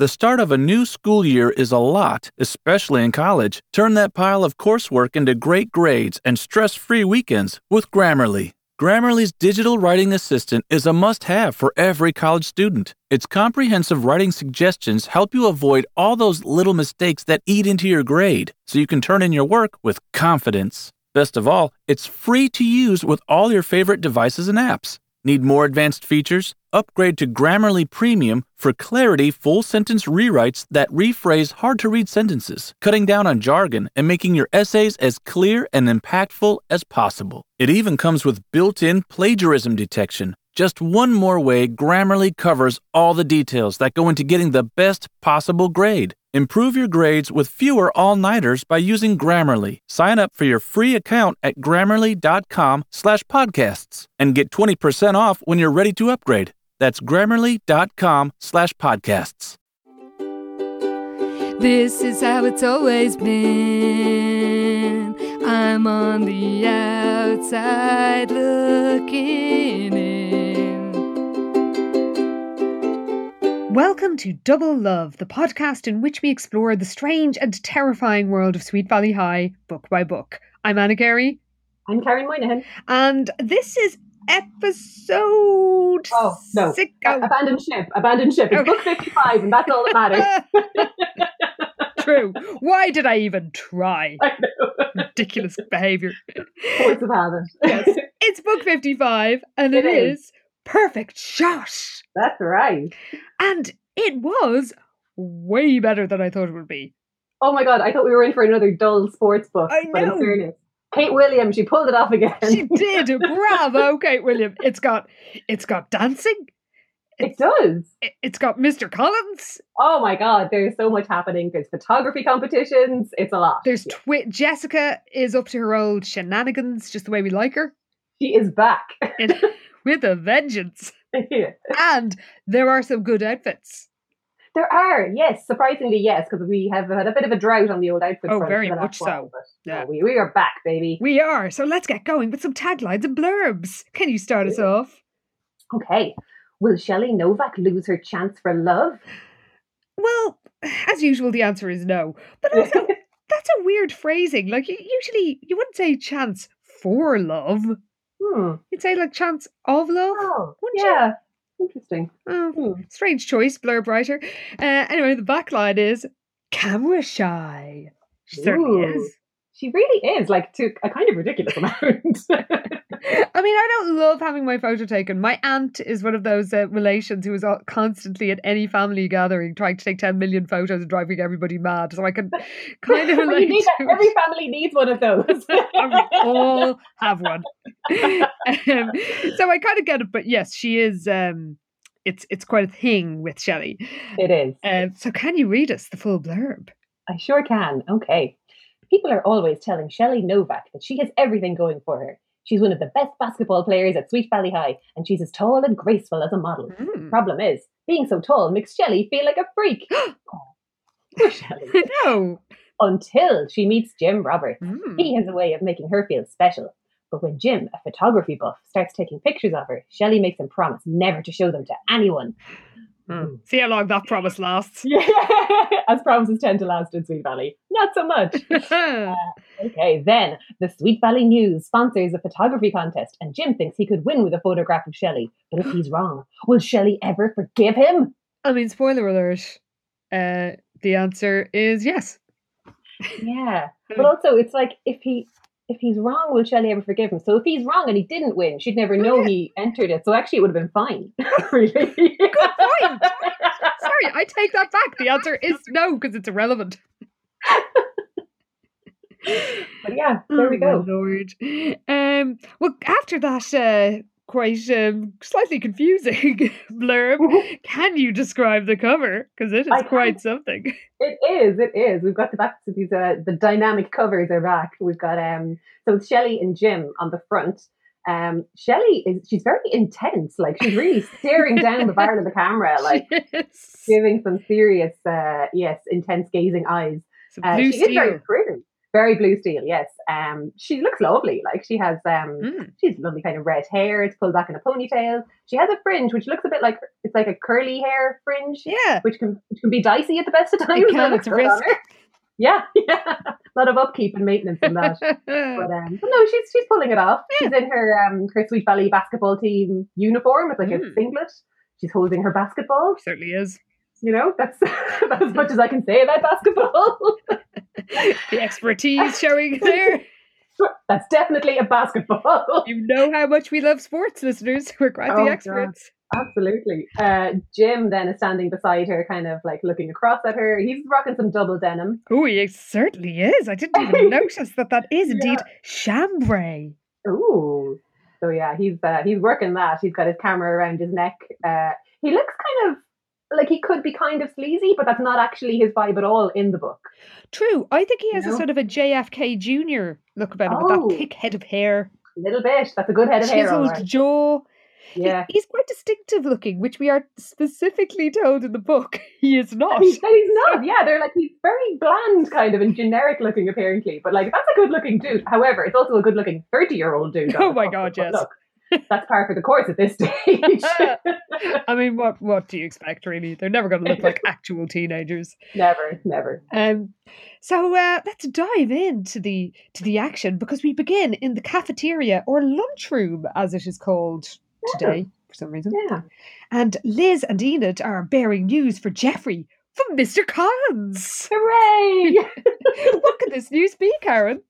The start of a new school year is a lot, especially in college. Turn that pile of coursework into great grades and stress free weekends with Grammarly. Grammarly's digital writing assistant is a must have for every college student. Its comprehensive writing suggestions help you avoid all those little mistakes that eat into your grade so you can turn in your work with confidence. Best of all, it's free to use with all your favorite devices and apps. Need more advanced features? Upgrade to Grammarly Premium for clarity full sentence rewrites that rephrase hard to read sentences, cutting down on jargon and making your essays as clear and impactful as possible. It even comes with built in plagiarism detection. Just one more way Grammarly covers all the details that go into getting the best possible grade. Improve your grades with fewer all-nighters by using Grammarly. Sign up for your free account at grammarly.com slash podcasts and get 20% off when you're ready to upgrade. That's grammarly.com slash podcasts. This is how it's always been. I'm on the outside looking in. Welcome to Double Love, the podcast in which we explore the strange and terrifying world of Sweet Valley High, book by book. I'm Anna Carey, I'm Karen Moynihan. and this is episode Oh, no. six. Oh, abandon ship, Abandoned ship. It's Okay. book 55, and that's all that matters. True. Why did I even try? I know. Ridiculous behaviour. Force of habit. Yes. It's book 55, and It it is. is perfect shot. That's right. And it was way better than I thought it would be. Oh my god, I thought we were in for another dull sports book. I know. Kate Williams, she pulled it off again. She did. Bravo, Kate Williams. It's got it's got dancing. it does. it- It's got Mr. Collins. Oh my god, there's so much happening. There's photography competitions. It's a lot. There's Yeah. twi- Jessica is up to her old shenanigans, just the way we like her, she is back. in, with a vengeance. Yeah. And there are some good outfits. There are, yes, surprisingly, yes, because we have had a bit of a drought on the old outfit. Oh, front very much while, so. but, Yeah. no, we, we are back, baby. We are. So let's get going with some taglines and blurbs. Can you start us off? Okay. Will Shelley Novak lose her chance for love? Well, as usual, the answer is no. But also, that's a weird phrasing. Like, usually you wouldn't say chance for love. hmm. You'd say, like, chance of love. Oh, Wouldn't you? Interesting. Oh, Hmm. strange choice, blurb writer. Uh, anyway, the back line is camera shy. She certainly is. She really is, like, to a kind of ridiculous amount. I mean, I don't love having my photo taken. My aunt is one of those uh, relations who is constantly at any family gathering trying to take 10 million photos and driving everybody mad. So I can kind of you relate that. Every family needs one of those. We all have one. Um, so I kind of get it, but yes, she is. Um, it's it's quite a thing with Shelley. it is. Um, so can you read us the full blurb? I sure can. Okay. People are always telling Shelley Novak that she has everything going for her. She's one of the best basketball players at Sweet Valley High, and she's as tall and graceful as a model. Hmm. Problem is, being so tall makes Shelley feel like a freak. Poor Shelley. no. Until she meets Jim Roberts. Hmm. He has a way of making her feel special. But when Jim, a photography buff, starts taking pictures of her, Shelley makes him promise never to show them to anyone. Hmm. See how long that promise lasts. Yeah, as promises tend to last in Sweet Valley. Not so much. Okay, then the Sweet Valley News sponsors a photography contest, and Jim thinks he could win with a photograph of Shelley. But if he's wrong, will Shelley ever forgive him? I mean, spoiler alert. Uh, the answer is yes. Yeah, but also it's like if he if he's wrong, will Shelley ever forgive him? So if he's wrong and he didn't win, she'd never know he entered it. So actually, it would have been fine. really. Good point. Sorry, I take that back. The answer is no because it's irrelevant. But yeah, there we Oh, my go. Lord. Um, well, after that uh, quite um, slightly confusing blurb, can you describe the cover? Because it is I quite can. something. It is, it is. We've got the back to these uh, the dynamic covers are back. We've got um so it's Shelley and Jim on the front. Um Shelley is she's very intense, like she's really staring down the barrel of the camera, like yes. giving some serious uh yes, intense gazing eyes. Uh, she is very pretty. Very blue steel, yes. Um, she looks lovely. Like she has, um, Mm. she's lovely kind of red hair. It's pulled back in a ponytail. She has a fringe which looks a bit like it's like a curly hair fringe, Yeah. which can which can be dicey at the best of times. can, it's a risk. Yeah, yeah. A lot of upkeep and maintenance in that. But, um, but no, she's she's pulling it off. She's in her um her Sweet Valley basketball team uniform It's like a Mm. singlet. She's holding her basketball. Certainly is. You know, that's about as much as I can say about basketball. The expertise showing there. that's definitely a basketball. You know how much we love sports, listeners. We're quite Oh, the God. experts. Absolutely. Uh, Jim then is standing beside her, kind of like looking across at her. He's rocking some double denim. Oh, he certainly is. I didn't even notice that that is indeed chambray. Ooh. So yeah, he's uh, he's working that. He's got his camera around his neck. Uh, he looks kind of like he could be kind of sleazy, but that's not actually his vibe at all in the book. True. I think he has a know? sort of a JFK Jr. look about him with Oh. that thick head of hair, A little bit. That's a good head of hair. chiseled right. jaw. He- Yeah. He's quite distinctive looking, which we are specifically told in the book he is not. He's, and he's not. Yeah, they're like he's very bland, kind of, and generic looking apparently. But like that's a good looking dude. However, it's also a good looking thirty year old dude. Oh my. God, yes. Look, that's par for the course at this stage. I mean, what what do you expect, really? They're never going to look like actual teenagers. never, never. Um, so uh, let's dive into the to the action because we begin in the cafeteria or lunchroom, as it is called today for some reason. Yeah. And Liz and Enid are bearing news for Jeffrey from Mr. Collins. Hooray! what could this news be, Karen?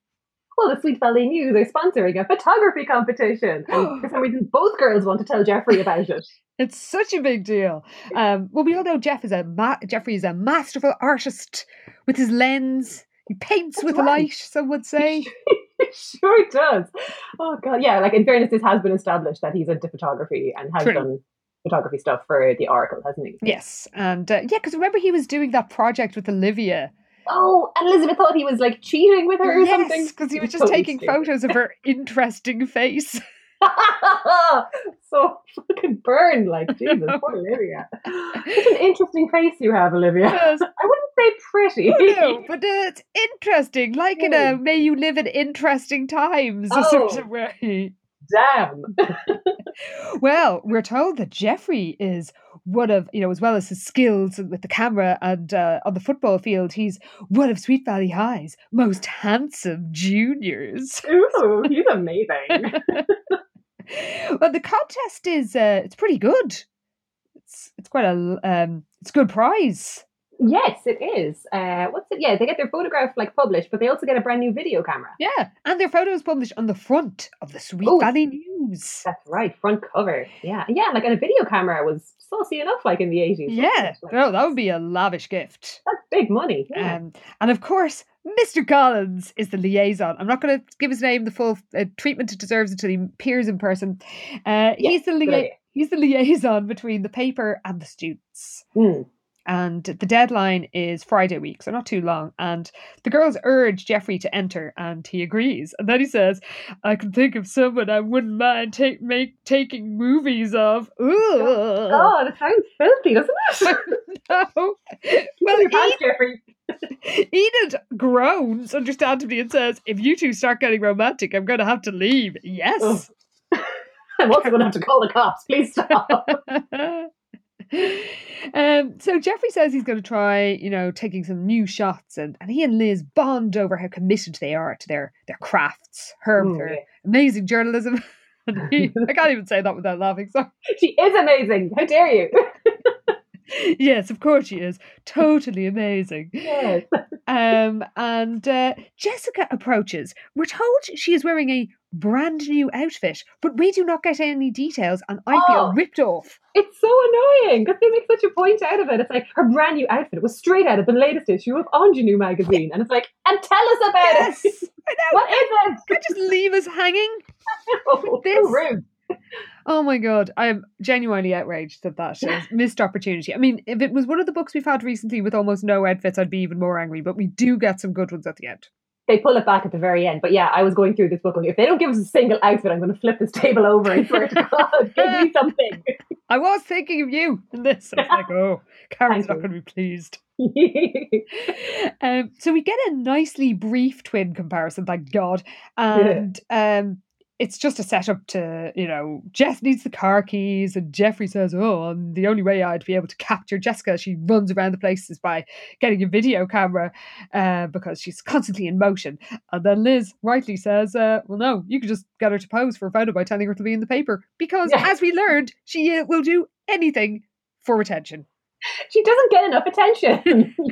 Well, the Sweet Valley News are sponsoring a photography competition, and for some reason, both girls want to tell Jeffrey about it. It's such a big deal. Um, well, we all know Jeff is a ma- Jeffrey is a masterful artist with his lens. He paints That's with right. light. Some would say. Sure does. Oh god, yeah. Like in fairness, this has been established that he's into photography and has True. done photography stuff for the Oracle, hasn't he? Yes, and uh, yeah, because remember he was doing that project with Olivia. Oh, and Elizabeth thought he was like cheating with her or something. Yes, because he was just totally taking stupid. photos of her interesting face. so fucking burned, like Jesus, poor Olivia. Such an interesting face you have, Olivia. Yes. I wouldn't say pretty. Oh, no, but uh, it's interesting. Like in a Oh. may you live in interesting times a sort Oh. of way. Damn. Well, we're told that Jeffrey is one of, you know, as well as his skills with the camera and uh, on the football field, he's one of Sweet Valley High's most handsome juniors. Ooh, he's amazing. well, the contest is uh, it's pretty good. It's it's quite a um, it's a good prize. Yes, it is. Uh, what's it? Yeah, they get their photograph like published, but they also get a brand new video camera. Yeah, and their photo is published on the front of the Sweet. Valley News. That's right, front cover. Yeah, yeah, like and a video camera was saucy enough, like in the eighties. Yeah, oh, that would be a lavish gift. that's big money. Yeah. Um, and of course, Mr. Collins is the liaison. I'm not going to give his name the full uh, treatment it deserves until he appears in person. Uh, he's the lia- he's the liaison between the paper and the students. Hmm. And the deadline is Friday week, so not too long. And the girls urge Jeffrey to enter, and he agrees. And then he says, "I can think of someone I wouldn't mind take make taking movies of." Ooh, God, it sounds filthy, doesn't it? no. Well, Well, Jeffrey. Enid groans understandably and says, If you two start getting romantic, I'm going to have to leave. Yes. I'm also going to have to call the cops. Please stop. Um, so Jeffrey says he's going to try, you know, taking some new shots, and, and he and Liz bond over how committed they are to their their crafts. Her Mm, her yeah. amazing journalism. he, I can't even say that without laughing. So She is amazing. How dare you? yes, of course she is totally amazing. yes. Um, and uh, Jessica approaches. We're told she is wearing a brand new outfit, but we do not get any details, and I feel Oh. ripped off. It's so annoying because they make such a point out of it. It's like her brand new outfit it was straight out of the latest issue of Ingenue magazine. And it's like, and tell us about Yes, it. What is Can't just leave us hanging. it? Oh, This- so rude. Oh my god, I am genuinely outraged at that that is missed opportunity. I mean, if it was one of the books we've had recently with almost no outfits, I'd be even more angry. But we do get some good ones at the end. they pull it back at the very end. But yeah, I was going through this book. If they don't give us a single outfit, I'm going to flip this table over and swear to God, give me something. I was thinking of you in this. I was like, oh, Karen's not going to be pleased. um, so we get a nicely brief twin comparison, thank God. And um, it's just a setup to, you know, Jess needs the car keys, and Jeffrey says, Oh, and the only way I'd be able to capture Jessica, she runs around the place, is by getting a video camera uh, because she's constantly in motion. And then Liz rightly says, uh, Well, no, you could just get her to pose for a photo by telling her to be in the paper. Because, Yeah. as we learned, she uh, will do anything for attention. she doesn't get enough attention.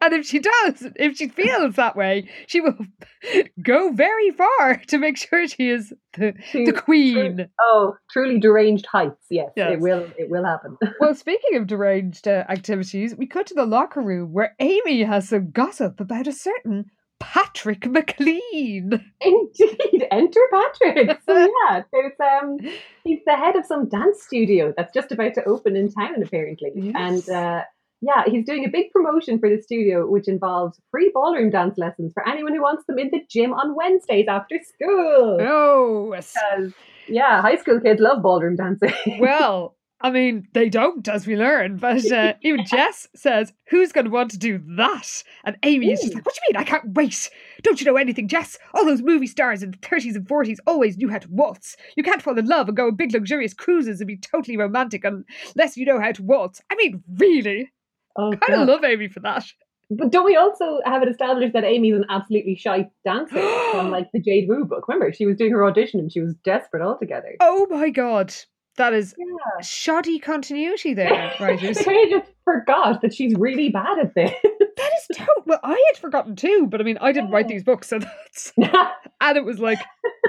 And if she does, if she feels that way, she will go very far to make sure she is the, the queen. oh, truly deranged heights. Yes, Yes. it will. It will happen. Well, speaking of deranged uh, activities, we cut to the locker room where Amy has some gossip about a certain Patrick McLean. Indeed, enter Patrick. So yeah, there's um, he's the head of some dance studio that's just about to open in town, apparently, Yes. and uh, yeah, he's doing a big promotion for the studio, which involves free ballroom dance lessons for anyone who wants them in the gym on Wednesdays after school. Oh, Because yeah, high school kids love ballroom dancing. well, I mean, they don't, as we learn, but uh, even Jess says, Who's going to want to do that? And Amy is just like, What do you mean? I can't wait. Don't you know anything, Jess? All those movie stars in the 30s and 40s always knew how to waltz. You can't fall in love and go on big, luxurious cruises and be totally romantic unless you know how to waltz. I mean, really? oh, I kind of love Amy for that. But don't we also have it established that Amy's an absolutely shy dancer from like the Jade Wu book? Remember, she was doing her audition and she was desperate altogether. Oh my god. That is Yeah. shoddy continuity there, writers. I kind of just forgot that she's really bad at this. that is to- well, I had forgotten too, but I mean, I didn't write these books, so that's and it was like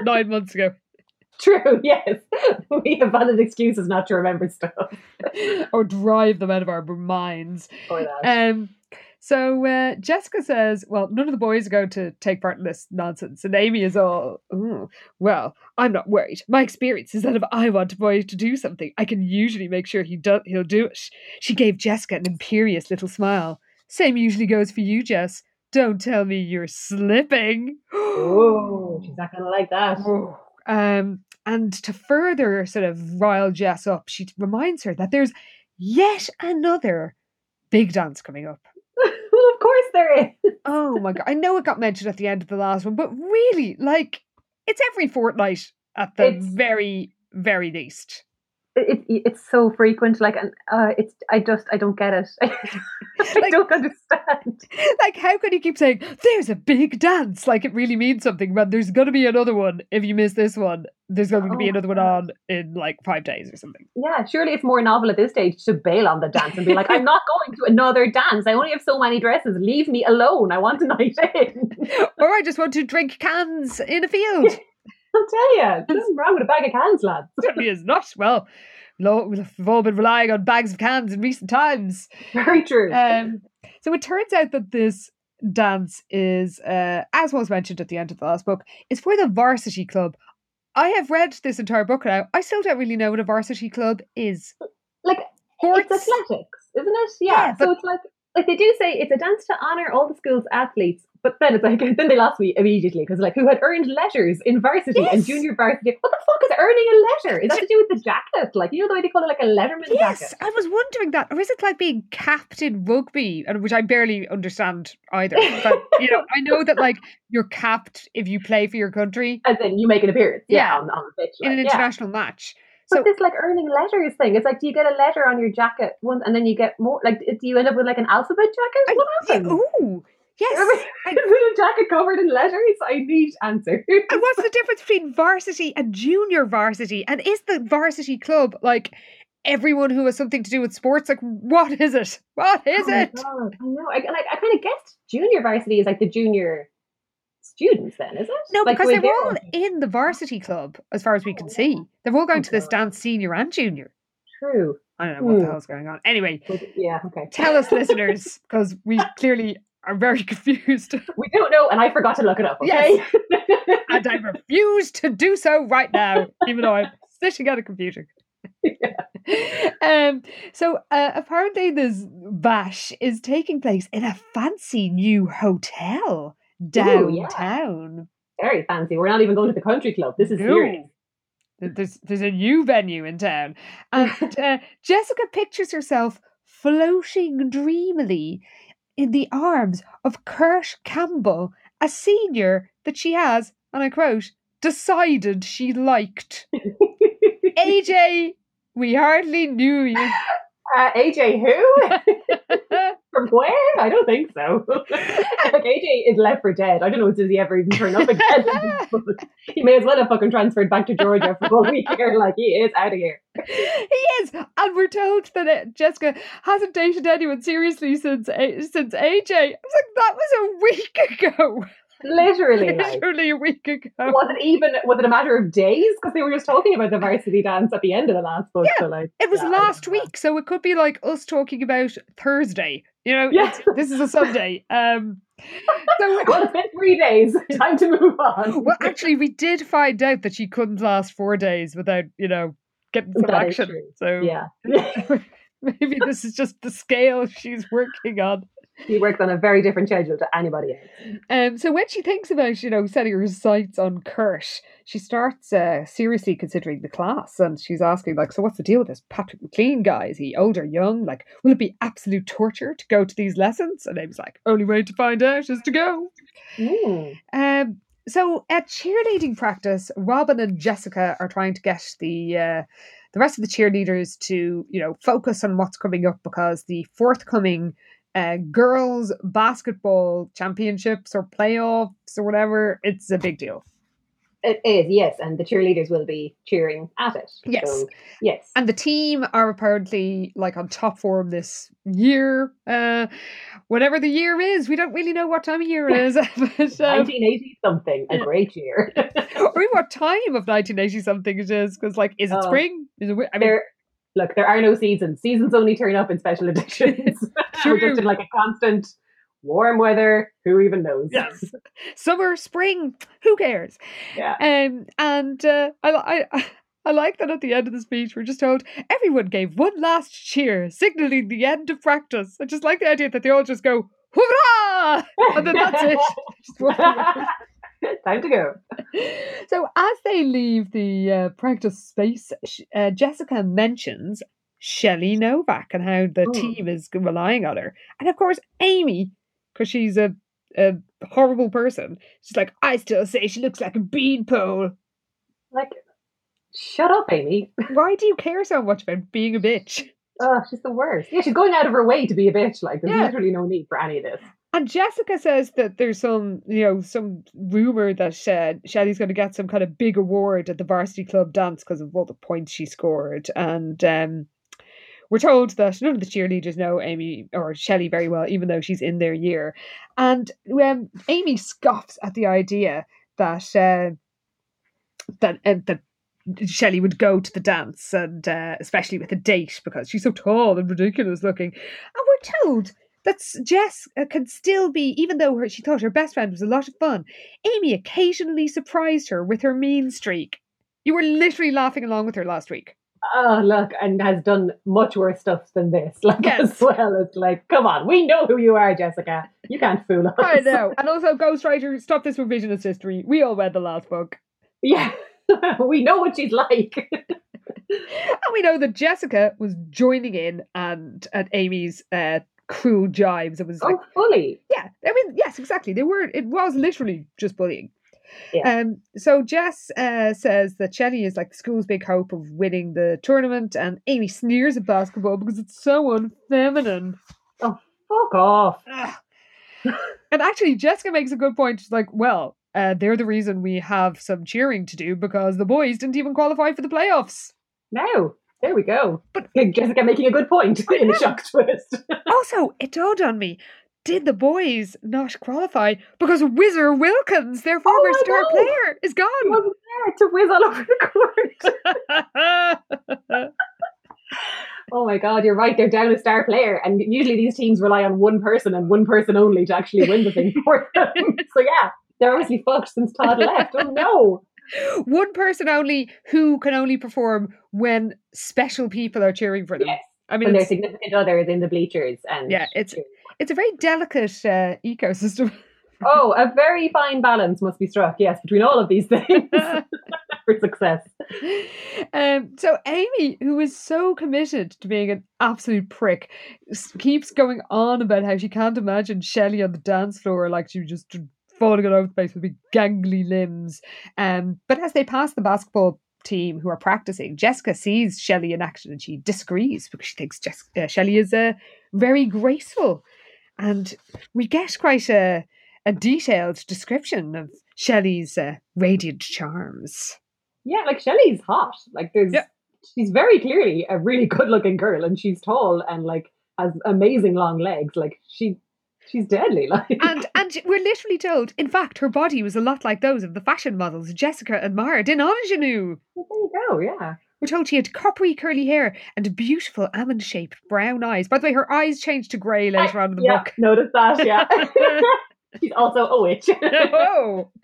nine months ago. True, yes. We have valid excuses not to remember stuff. or drive them out of our minds. That. Um, so uh, Jessica says, "Well, none of the boys are going to take part in this nonsense," and Amy is all, "Well, I'm not worried. My experience is that if I want a boy to do something, I can usually make sure he do- he'll do it." She gave Jessica an imperious little smile. Same usually goes for you, Jess. Don't tell me you're slipping. oh, she's not going to like that. Um, and to further sort of rile Jess up, she reminds her that there's yet another big dance coming up. Of course there is. Oh my god! I know it got mentioned at the end of the last one, but really, like, it's every fortnight at the It's- very, very least. It, it, it's so frequent. Like, and uh, it's I just I don't get it. I Like- don't understand. Like, how can you keep saying there's a big dance? Like, it really means something. But there's going to be another one. If you miss this one, there's going to Oh be another one on in like five days or something. Yeah, surely it's more novel at this stage to bail on the dance and be like, I'm not going to another dance. I only have so many dresses. Leave me alone. I want a night in. or I just want to drink cans in a field. I'll tell you, nothing wrong with a bag of cans, lads. certainly is not. Well, we've all been relying on bags of cans in recent times. Very true. Um, so it turns out that this dance is, uh, as was mentioned at the end of the last book, is for the varsity club. I have read this entire book now. I still don't really know what a varsity club is. like Sports. it's athletics, isn't it? Yeah. Yeah, so it's like like they do say it's a dance to honor all the school's athletes, but then it's like then they lost me immediately because like who had earned letters in varsity and junior varsity. What the fuck is earning a letter? Is that to do with the jacket? Like you know the way they call it like a letterman Yes, jacket. I was wondering that. Or is it like being capped in rugby, and which I barely understand either. But you know, I know that like you're capped if you play for your country and then you make an appearance, yeah, Yeah. on, on the pitch. in an international yeah. international match. But this like earning letters thing, it's like, do you get a letter on your jacket once, and then you get more? Like, do you end up with like an alphabet jacket? I- what yeah, ooh, yes. I- Is it a jacket covered in letters? I need answers. And what's the difference between varsity and junior varsity? And is the varsity club like everyone who has something to do with sports? Like, what is it? What is Oh it? God, I know. I, like, I kind of guessed junior varsity is like the junior students. Then is it? No, like because they're all in the varsity club, as far as we can Oh, see. They're all going to this Okay. dance senior and junior. true. I don't know what the Hmm. hell's going on. Anyway, yeah. Okay. tell us, listeners, because we clearly are very confused. We don't know, and I forgot to look it up. Okay. and I refuse to do so right now, even though I'm sitting at a computer. um, so uh, apparently, this bash is taking place in a fancy new hotel downtown. Very fancy. We're not even going to the country club. This is No. serious. There's there's a new venue in town, and uh, Jessica pictures herself floating dreamily in the arms of Kurt Campbell, a senior that she has, and I quote, decided she liked. AJ, we hardly knew you. Uh, AJ, who? From where? I don't think so. like AJ is left for dead. I don't know. Does he ever even turn up again? he may as well have fucking transferred back to Georgia for one week here. Like he is out of here. he is, and we're told that uh, Jessica hasn't dated anyone seriously since since AJ. I was like, that was a week ago, Literally, like. literally a week ago. Was it even? Was it a matter of days? Because they were just talking about the varsity dance at the end of the last book. Yeah, so like, It was yeah, last week, so it could be like us talking about Thursday. You know, this is a Sunday. Um, so Well, it's been three days. Time to move on. well, actually, we did find out that she couldn't last four days without, you know, getting some That action. So yeah, maybe this is just the scale she's working on. He works on a very different schedule to anybody else. Um, so when she thinks about, you know, setting her sights on Kurt, she starts uh, seriously considering the class, and she's asking, like, so what's the deal with this Patrick McLean guy? Is he old or young? Like, will it be absolute torture to go to these lessons? And Amy's like, only way to find out is to go. Mm. Um, so at cheerleading practice, Robin and Jessica are trying to get the uh, the rest of the cheerleaders to you know focus on what's coming up because the forthcoming uh, girls basketball championships or playoffs or whatever it's a big deal. It is, yes, and the cheerleaders will be cheering at it. Yes. So, yes. And the team are apparently like on top form this year. Uh, whatever the year is, we don't really know what time of year it is. but, um, 1980 something, a great year. or even what time of 1980 something it is. Because, like, is it Oh. spring? Is it, I mean, there, look, there are no seasons. Seasons only turn up in special editions. We're just in like a constant warm weather. Who even knows? yes. Summer, spring, who cares? yeah. Um, and uh, I, I, I like that at the end of the speech, we're just told everyone gave one last cheer, signaling the end of practice. I just like the idea that they all just go, hurrah! And then that's it. Just walk away. Time to go. so as they leave the uh, practice space, uh, Jessica mentions Shelley Novak and how the Oh. team is relying on her, and of course Amy, because she's a a horrible person. She's like, I still say she looks like a beanpole. Like, shut up, Amy. Why do you care so much about being a bitch? Oh, she's the worst. Yeah, she's going out of her way to be a bitch. Like, there's Yeah. literally no need for any of this. And Jessica says that there's some, you know, some rumor that uh, Shelley's going to get some kind of big award at the varsity club dance because of all the points she scored. And um, we're told that none of the cheerleaders know Amy or Shelley very well, even though she's in their year. And um, Amy scoffs at the idea that uh, that uh, that Shelley would go to the dance, and uh, especially with a date because she's so tall and ridiculous looking. And we're told that Jess uh, can still be, even though her, she thought her best friend was a lot of fun. Amy occasionally surprised her with her mean streak. You were literally laughing along with her last week. Oh, look, and has done much worse stuff than this. Like, Yes. as well. It's like, come on, we know who you are, Jessica. You can't fool us. I know. And also, Ghostwriter, stop this revisionist history. We all read the last book. Yeah. we know what she's like. And we know that Jessica was joining in and at Amy's uh, cruel jibes. It was like, oh, fully. yeah, I mean, yes, exactly. They were, it was literally just bullying. Yeah. Um, so Jess uh, says that Shelley is like the school's big hope of winning the tournament, and Amy sneers at basketball because it's so unfeminine. Oh, fuck off. And actually, Jessica makes a good point. She's like, well, uh, they're the reason we have some cheering to do because the boys didn't even qualify for the playoffs. No. there we go. But- Jessica making a good point in the shock twist. also, it dawned on me. Did the boys not qualify because Whizzer Wilkins, their oh, former Oh, star player, is gone? He wasn't there to whiz all over the court. Oh my god, you're right. They're down a star player, and usually these teams rely on one person and one person only to actually win the thing for them. so yeah, they're obviously fucked since Todd left. Oh no. One person only who can only perform when special people are cheering for them. Yes, I mean, when their significant other is in the bleachers, and Yeah, it's- it's a very delicate uh, ecosystem. oh, a very fine balance must be struck, yes, between all of these things for success. Um, so Amy, who is so committed to being an absolute prick, keeps going on about how she can't imagine Shelley on the dance floor like she was just falling all over the place with big gangly limbs. Um, but as they pass the basketball team who are practicing, Jessica sees Shelley in action and she disagrees because she thinks Jess- uh, Shelley is uh, very graceful. And we get quite a, a detailed description of Shelley's uh, radiant charms. Yeah, like Shelley's hot. Like there's Yeah. she's very clearly a really good looking girl and she's tall and like has amazing long legs. Like she she's deadly. Like and and we're literally told, in fact, her body was a lot like those of the fashion models Jessica admired in Ingenue. there you go, yeah. We're told she had coppery curly hair and beautiful almond shaped brown eyes. By the way, her eyes changed to grey later on in the yeah, book. notice that, yeah. she's also a witch. oh.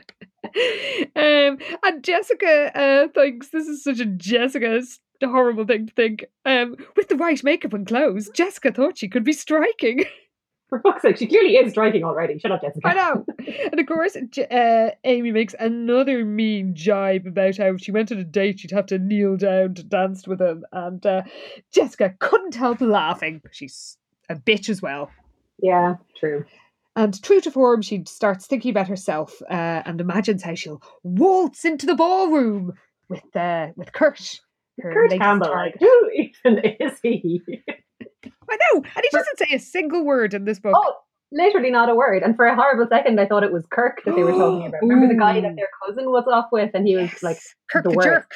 Um, and Jessica uh, thinks this is such a Jessica horrible thing to think. Um, with the right makeup and clothes, Jessica thought she could be striking. For fuck's sake, she clearly is striking already. Shut up, Jessica. I know. And of course, uh, Amy makes another mean jibe about how if she went on a date, she'd have to kneel down to dance with him. And uh, Jessica couldn't help laughing. She's a bitch as well. Yeah, true. And true to form, she starts thinking about herself uh, and imagines how she'll waltz into the ballroom with uh, with Kurt. Kurt Campbell, like, who even is he? I know, and he doesn't say a single word in this book. Oh, literally not a word. And for a horrible second, I thought it was Kirk that they were talking about. Remember the guy that their cousin was off with, and he was Yes. like, Kirk the the, jerk.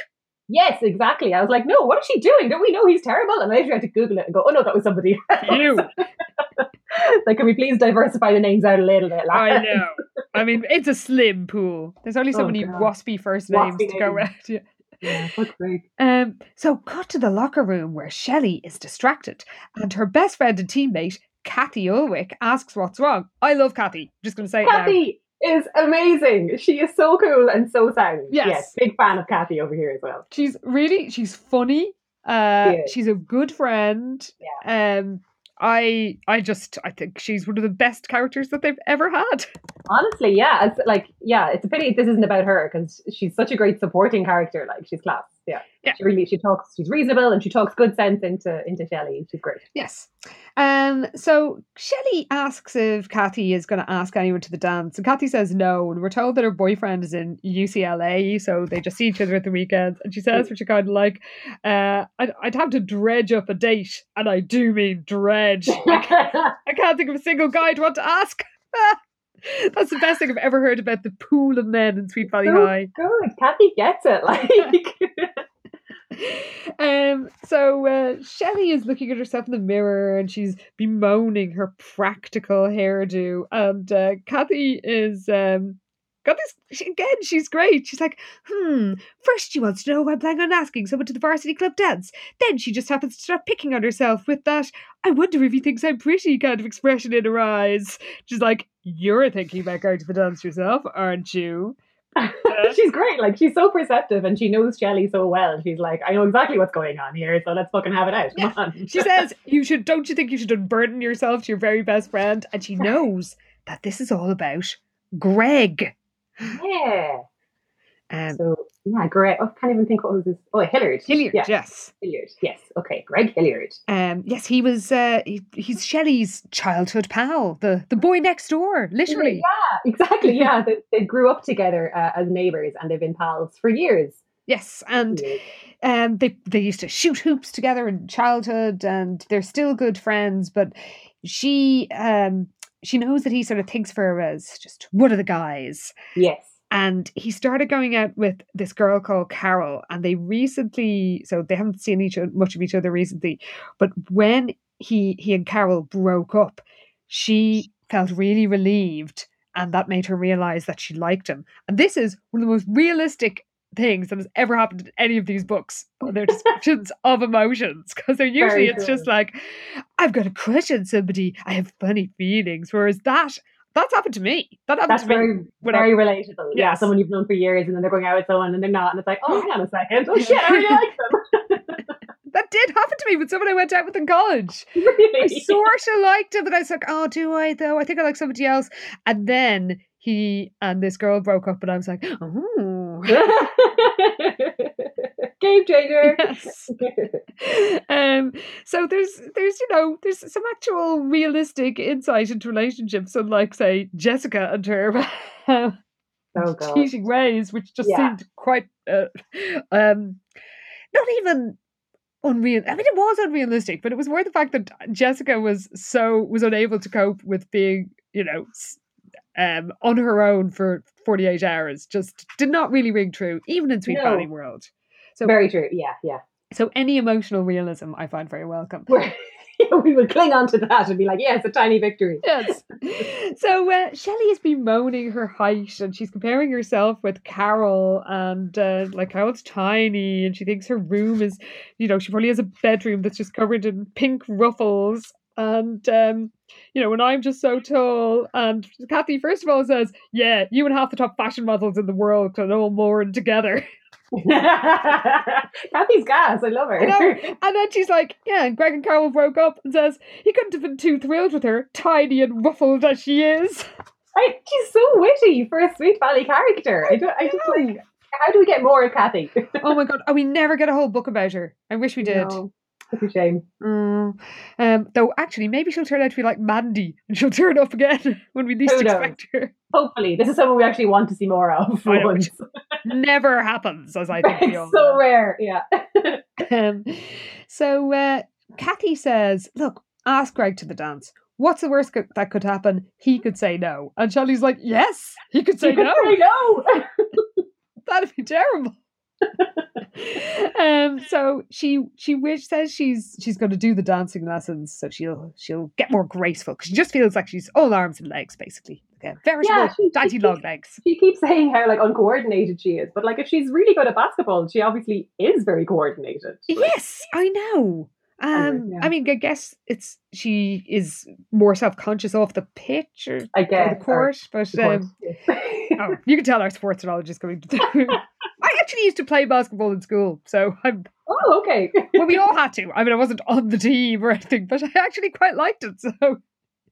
"Yes, exactly." I was like, "No, what is she doing? Don't we know he's terrible?" And I literally had to Google it and go, "Oh no, that was somebody." else." You. like, can we please diversify the names out a little bit? I know. I mean, it's a slim pool. There's only so Oh, many God. waspy first names Waspy to go around. Yeah. Yeah, fuck's sake. Um, so cut to the locker room where Shelley is distracted, and her best friend and teammate, Cathy Ulwick, asks what's wrong. I love Cathy. Just going to say. Cathy is amazing. She is so cool and so sound. Yes. big fan of Cathy over here as well. She's really she's funny. Uh, She she's a good friend. Yeah. Um, I I just I think she's one of the best characters that they've ever had. Honestly, yeah, it's like yeah, it's a pity this isn't about her because she's such a great supporting character. Like she's class. Yeah, Yeah. She really she talks. She's reasonable and she talks good sense into into Shelley. She's great. Yes. Um. So Shelley asks if Cathy is going to ask anyone to the dance, and Cathy says no. And we're told that her boyfriend is in UCLA, so they just see each other at the weekends. And she says, which I kind of like, uh, I'd, I'd have to dredge up a date, and I do mean dredge. I can't think of a single guy I'd want to ask. That's the best thing I've ever heard about the pool of men in Sweet Valley So High. good. Cathy gets it. Like Um, so uh, Shelley is looking at herself in the mirror and she's bemoaning her practical hairdo, and uh, Cathy is um, got this she, again. She's great. She's like, hmm. First, she wants to know if I'm planning on asking someone to the varsity club dance. Then she just happens to start picking on herself with that. I wonder if he thinks I'm pretty kind of expression in her eyes. She's like, you're thinking about going to the dance yourself, aren't you? she's great. Like she's so perceptive and she knows Shelley so well. She's like, I know exactly what's going on here, so let's fucking have it out. Come on. She says, "You should. Don't you think you should unburden yourself to your very best friend?" And she knows that this is all about Greg. yeah. Um, So yeah, Greg. I can't even think what was this. Oh, Hilliard. Hilliard, Yeah, yes, Hilliard. Yes. Okay, Greg Hilliard. um, yes, he was. Uh, he, he's Shelley's childhood pal, the the boy next door, literally. Yeah, exactly. Yeah, they, they grew up together uh, as neighbors and they've been pals for years. Yes, and um, they they used to shoot hoops together in childhood, and they're still good friends. But she um she knows that he sort of thinks of her as just one of the guys. Yes. And he started going out with this girl called Carol, and they recently, so they haven't seen each other, much of each other recently, but when he he and Carol broke up, she felt really relieved, and that made her realize that she liked him. And this is one of the most realistic things that has ever happened in any of these books. Or their descriptions of emotions, because they're usually Very it's true. just like, I've got a crush on somebody, I have funny feelings, whereas that. That's happened to me. That happened That's to me. very, I- very relatable. Yeah, someone you've known for years and then they're going out with someone and they're not. And it's like, oh, hang on a second. Oh, shit, I really like them. That did happen to me with someone I went out with in college. I sort of liked him, but I was like, oh, do I though? I think I like somebody else. And then he and this girl broke up, and I was like, oh. Game changer. Yes. um so there's there's you know there's some actual realistic insight into relationships unlike say jessica and her um, Oh cheating ways which just Yeah. seemed quite uh, um not even unreal i mean it was unrealistic but it was more the fact that jessica was so was unable to cope with being you know s- um on her own for 48 hours just did not really ring true even in sweet No. valley world so Very true. Yeah, yeah. so any emotional realism I find very welcome. We're- would cling on to that and be like, yes, a tiny victory. Yes. So uh, Shelley has been moaning her height and she's comparing herself with Carol and uh, like Carol's tiny and she thinks her room is, you know, she probably has a bedroom that's just covered in pink ruffles. And um, you know, and I'm just so tall. And Cathy, first of all, says, "Yeah, you and half the top fashion models in the world can all mourn together." Cathy's gas. I love her. Know. And then she's like, yeah, and Greg and Carol broke up and says he couldn't have been too thrilled with her, tiny and ruffled as she is. I, she's so witty for a Sweet Valley character. I don't. I just like. How do we get more of Kathy? Oh my god, oh, we never get a whole book about her. I wish we did. No, It's a shame. Mm. Um, though actually, maybe she'll turn out to be like Mandy and she'll turn up again when we least Who knows? expect her. Hopefully, this is someone we actually want to see more of. For know, once. Never happens, as I think we all it's so know. rare. Yeah. Um, so uh, Cathy says, "Look, ask Greg to the dance. What's the worst co- that could happen? He could say no." And Shelley's like, "Yes, he could say You could no. say no. That'd be terrible." um so she she wish says she's she's going to do the dancing lessons so she'll she'll get more graceful because she just feels like she's all arms and legs basically a veritable Yeah, she- dainty long legs she keeps saying how like uncoordinated she is, but like if she's really good at basketball, she obviously is very coordinated. Yes i know um yeah. i mean i guess it's she is more self-conscious off the pitch or, I or guess. the court but or- of um oh, you can tell our sports knowledge is coming i actually used to play basketball in school so i'm oh, okay. well we all had to i mean i wasn't on the team or anything but i actually quite liked it so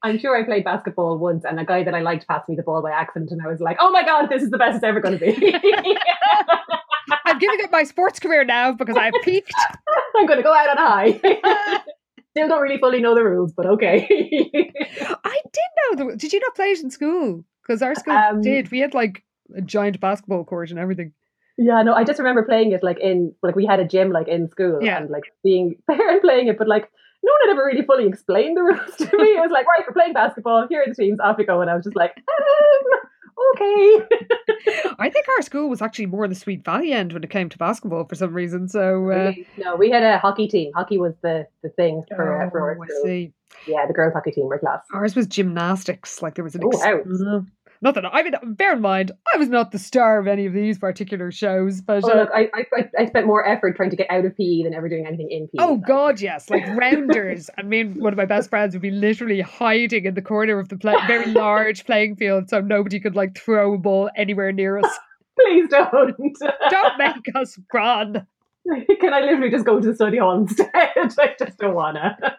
I'm sure I played basketball once, and a guy that I liked passed me the ball by accident, and I was like, "Oh my god, this is the best it's ever going to be." I'm giving up my sports career now because I've peaked. I'm going to go out on high. Still don't really fully know the rules, but okay. I did know. The, did you not play it in school? Because our school Um, did. We had like a giant basketball court and everything. Yeah, no, I just remember playing it like in like we had a gym like in school Yeah. and like being there and playing it, but like no one had ever really fully explained the rules to me. It was like, right, we're playing basketball. Here are the teams. Off you go. And I was just like, um, okay. I think our school was actually more in the Sweet Valley end when it came to basketball for some reason. So. Uh? No, we had a hockey team. Hockey was the the thing for uh, for oh, our school. Yeah, the girls hockey team were class. Ours was gymnastics. Like there was an. Oh, Ex-. Not that I mean, bear in mind, I was not the star of any of these particular shows, but Oh, uh, look, I, I I spent more effort trying to get out of PE than ever doing anything in PE. Oh Like, God, yes! Like rounders. I mean, one of my best friends would be literally hiding in the corner of the play- very large playing field, so nobody could like throw a ball anywhere near us. Please don't. Don't make us run. Can I literally just go to the study hall instead? I just don't wanna.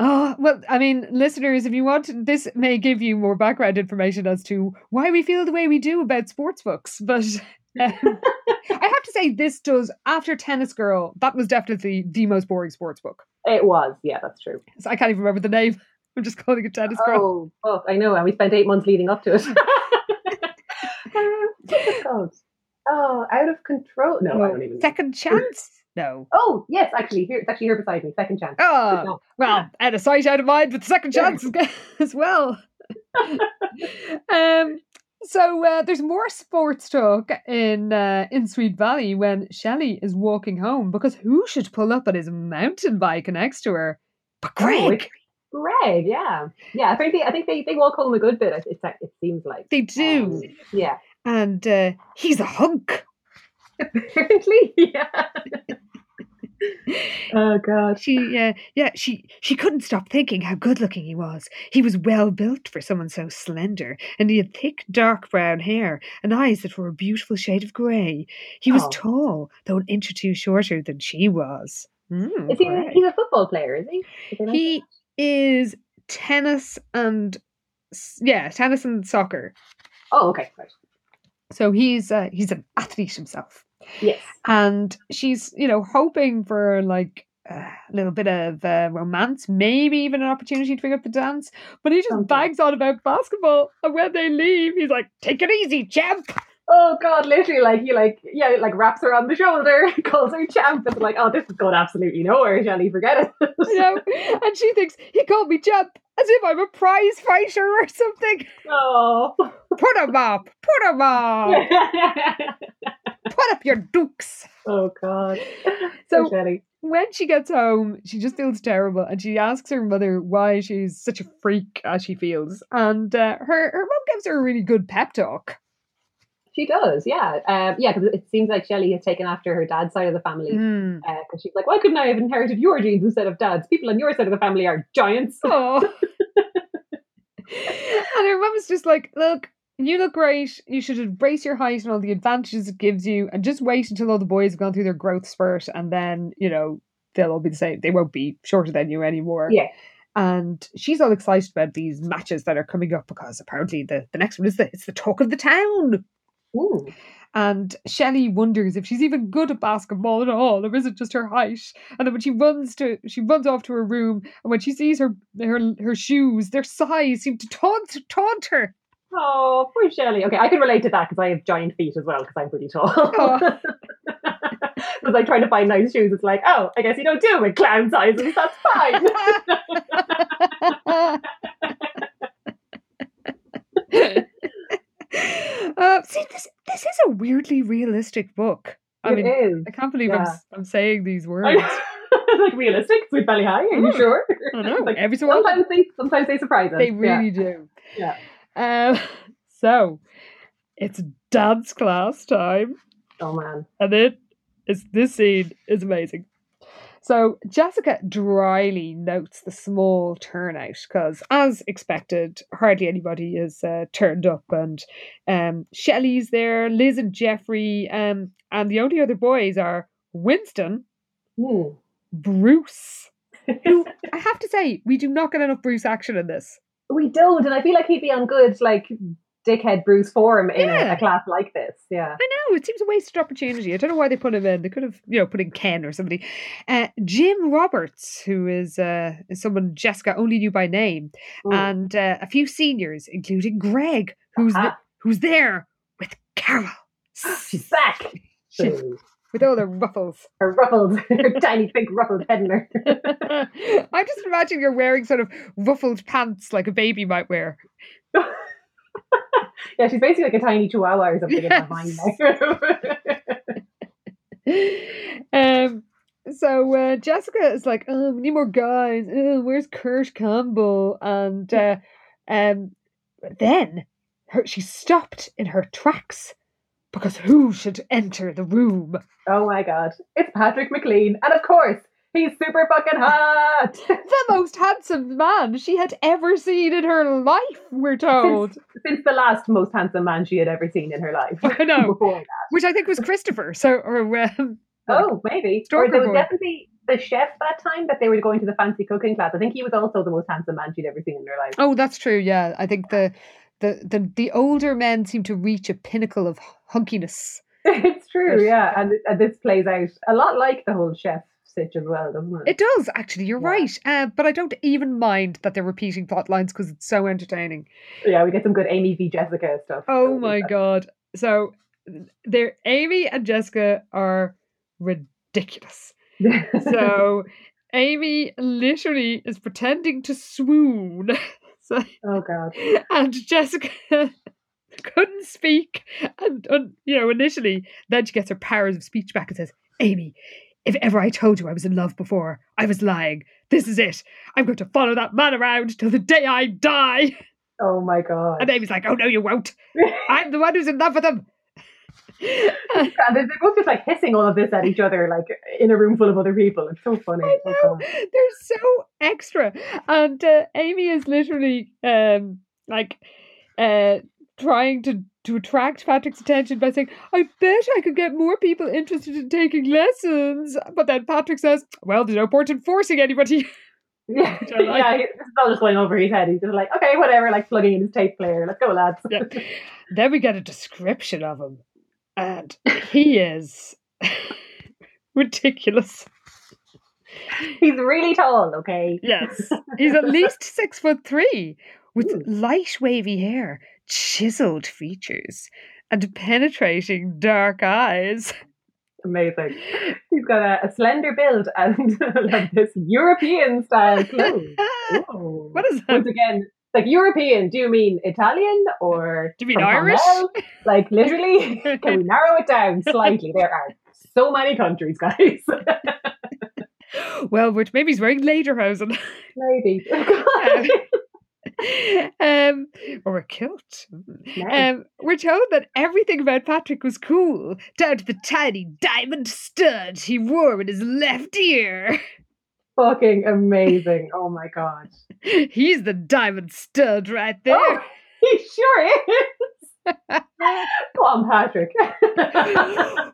Oh well, I mean, listeners, if you want, this may give you more background information as to why we feel the way we do about sports books. But um, I have to say, this does after Tennis Girl. That was definitely the most boring sports book. It was, yeah, that's true. So I can't even remember the name. I'm just calling it Tennis Girl. Oh, fuck, I know, and we spent eight months leading up to it. Called? Oh, out of control. No, I don't even. know. Second chance? No. Oh, yes, actually, here it's actually here beside me. Second chance. Oh, No. well, out of sight, out of mind, but the second chance as- as well. um, so uh, there's more sports talk in uh, in Sweet Valley when Shelley is walking home because who should pull up on his mountain bike next to her? But Oh, Greg. it's Greg, yeah, yeah. I think they, I think they, they walk home a good bit. It, it, it seems like. they do, Um, yeah. And uh, he's a hunk. Apparently, yeah. oh god. She, yeah, yeah, she she couldn't stop thinking how good looking he was. He was well built for someone so slender, and he had thick, dark brown hair and eyes that were a beautiful shade of grey. He was Oh. tall, though an inch or two shorter than she was. Mm, Is he? grey. He's a football player, is he? They mention He is tennis and yeah, tennis and soccer. Oh, okay. Right. So he's uh, he's an athlete himself. Yes. and she's you know hoping for like uh, a little bit of uh, romance maybe even an opportunity to pick up the dance but he just Something. bags on about basketball and when they leave he's like take it easy champ Oh god, literally, like he like yeah, like wraps her on the shoulder, calls her champ, and like, oh, this is going absolutely nowhere, Shelley. Forget it. you know and she thinks he called me champ as if i'm a prize fighter or something oh. put him up put him up put up your dukes oh god. So- Shelley. when she gets home, she just feels terrible, and she asks her mother why she's such a freak as she feels. And uh, her her mum gives her a really good pep talk. She does, yeah, um, yeah, because it seems like Shelley has taken after her dad's side of the family. Mm. Because she's like, why couldn't I have inherited your genes instead of dad's? People on your side of the family are giants. Oh. and her mum is just like, look. You look great. You should embrace your height and all the advantages it gives you, and just wait until all the boys have gone through their growth spurt, and then you know they'll all be the same. They won't be shorter than you anymore. Yeah. and she's all excited about these matches that are coming up because apparently the, the next one is the it's the talk of the town. Ooh. And Shelley wonders if she's even good at basketball at all, or is it just her height? And then when she runs to she runs off to her room, and when she sees her her her shoes, their size seem to taunt taunt her. Oh, poor Shelley. Okay, I can relate to that because I have giant feet as well because I'm pretty tall. Oh. Because I try to find nice shoes. It's like, oh, I guess you don't do with clown sizes. That's fine. uh, see, this this is a weirdly realistic book. I It mean, is. I can't believe I'm, yeah. s- I'm saying these words. like realistic, with belly high. Are you Mm. sure? I know. Like, Every so often sometimes they sometimes they surprise us. they Yeah. really do. Yeah. Um, so it's dance class time, Oh man. and it is this scene is amazing. So Jessica dryly notes the small turnout because, as expected, hardly anybody is uh, turned up, and um, Shelley's there, Liz and Jeffrey, um, and the only other boys are Winston, Hmm. Bruce. Who I have to say, we do not get enough Bruce action in this. We don't, and I feel like he'd be on good like dickhead Bruce form in a, Yeah. a class like this. Yeah. I know it seems a wasted opportunity. I don't know why they put him in. They could have, you know, put in Ken or somebody. Uh, Jim Roberts, who is uh, is someone Jessica only knew by name, and uh, a few seniors, including Greg, who's th- Aha. who's there with Carol, She's back. She- Boo. with all the ruffles. Her ruffled, her tiny pink ruffled head in her. I just imagine you're wearing sort of ruffled pants like a baby might wear. yeah, she's basically like a tiny chihuahua or something in her mind. um so uh, Jessica is like, oh, we need more guys. Oh, where's Kurt Campbell? And uh, um, then her, she stopped in her tracks because who should enter the room? oh my god. It's Patrick McLean. And of course, he's super fucking hot. The most handsome man she had ever seen in her life. We're told, Since the last most handsome man she had ever seen in her life. I know, that. which I think was Christopher. So, or um, Oh, maybe. Or there was boy. definitely the chef that time that they were going to the fancy cooking class. I think he was also the most handsome man she'd ever seen in her life. Oh, that's true. Yeah, I think the the the, the older men seem to reach a pinnacle of hunkiness. it's true, yeah. And, and this plays out a lot like the whole chef stitch as well, doesn't it? It does actually. You're Yeah. right. Uh, but I don't even mind that they're repeating plot lines because it's so entertaining. yeah, we get some good Amy v Jessica stuff. Oh my god! So, they're Amy and Jessica are ridiculous. So, Amy literally is pretending to swoon. So, oh god. and Jessica couldn't speak. And, and, you know, initially, then she gets her powers of speech back and says, Amy, if ever I told you I was in love before, I was lying. This is it. I'm going to follow that man around till the day I die. Oh my god. And Amy's like, oh, no, you won't. I'm the one who's in love with him. and they're both just like hissing all of this at each other, like in a room full of other people. It's so funny. I Oh, know. They're so extra. And uh, Amy is literally um like uh trying to to attract Patrick's attention by saying, I bet I could get more people interested in taking lessons. But then Patrick says, Well, there's no point in forcing anybody. Yeah, like. yeah. he- This is all just going over his head. He's just like, okay, whatever. Like plugging in his tape player. Let's go, lads. Yeah. then we get a description of him. And he is ridiculous. He's really tall. Okay. Yes. He's at least six foot three, with Ooh. light wavy hair, chiseled features, and penetrating dark eyes. Amazing. He's got a, a slender build and like this European style clothes. Ooh. what is that? Once again, like European, do you mean Italian or Do you mean Irish? Like literally, can we narrow it down slightly? There are so many countries, guys. well, which maybe he's wearing lederhosen. Maybe. um, or a kilt. Um, we're told that everything about Patrick was cool, down to the tiny diamond stud he wore in his left ear. Fucking amazing. Oh my god. He's the diamond stud right there. Oh, he sure is. Come on, Patrick. then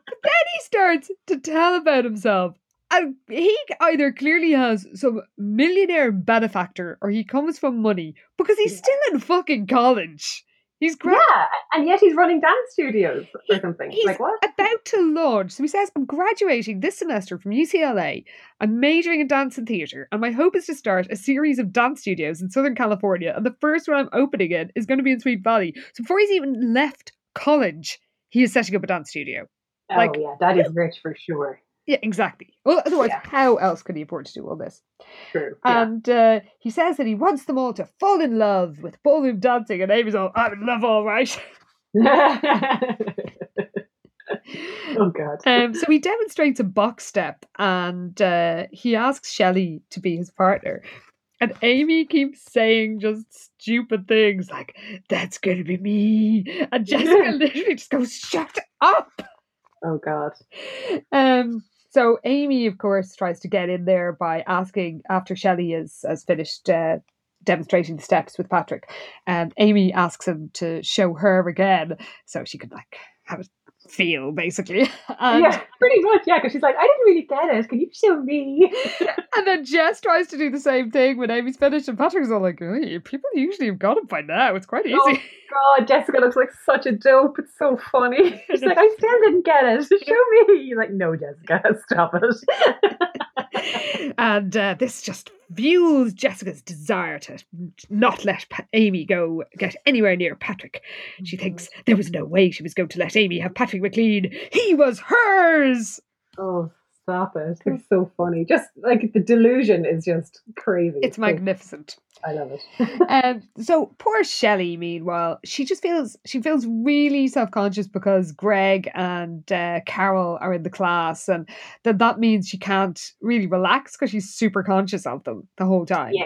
he starts to tell about himself. And he either clearly has some millionaire benefactor or he comes from money because he's Yeah. still in fucking college. He's gra- yeah, and yet he's running dance studios or something. He's like what? about to launch. So he says, I'm graduating this semester from UCLA. I'm majoring in dance and theatre, and my hope is to start a series of dance studios in Southern California. And the first one I'm opening in is going to be in Sweet Valley. So before he's even left college, he is setting up a dance studio. Oh like- yeah, that is rich for sure. Yeah, exactly. Well, otherwise, Yeah. how else could he afford to do all this? True. Yeah. And uh, he says that he wants them all to fall in love with ballroom dancing, and Amy's all, I'm in love, all right. oh god. Um, so he demonstrates a box step and uh, he asks Shelley to be his partner. And Amy keeps saying just stupid things like, that's going to be me. And Jessica literally just goes, shut up. Oh god. Um, so Amy, of course, tries to get in there by asking, after Shelley has, has finished uh, demonstrating the steps with Patrick, um, Amy asks him to show her again so she could like have a feel, basically. And yeah, pretty much. Yeah, because she's like, I didn't really get it. Can you show me? And then Jess tries to do the same thing when Amy's finished, and Patrick's all like, "Hey, people usually have got it by now. It's quite easy. Oh, God, Jessica looks like such a dope. It's so funny. She's like, I still didn't get it. Show me. You're like, no, Jessica, stop it. and uh, this just fuels Jessica's desire to not let pa- Amy go get anywhere near Patrick. She mm-hmm. thinks there was no way she was going to let Amy have Patrick McLean. He was hers. Oh, stop it. It's so funny. Just like the delusion is just crazy. It's magnificent. I love it. um, so poor Shelley, meanwhile, she just feels she feels really self conscious because Greg and uh, Carol are in the class, and that that means she can't really relax because she's super conscious of them the whole time. Yeah.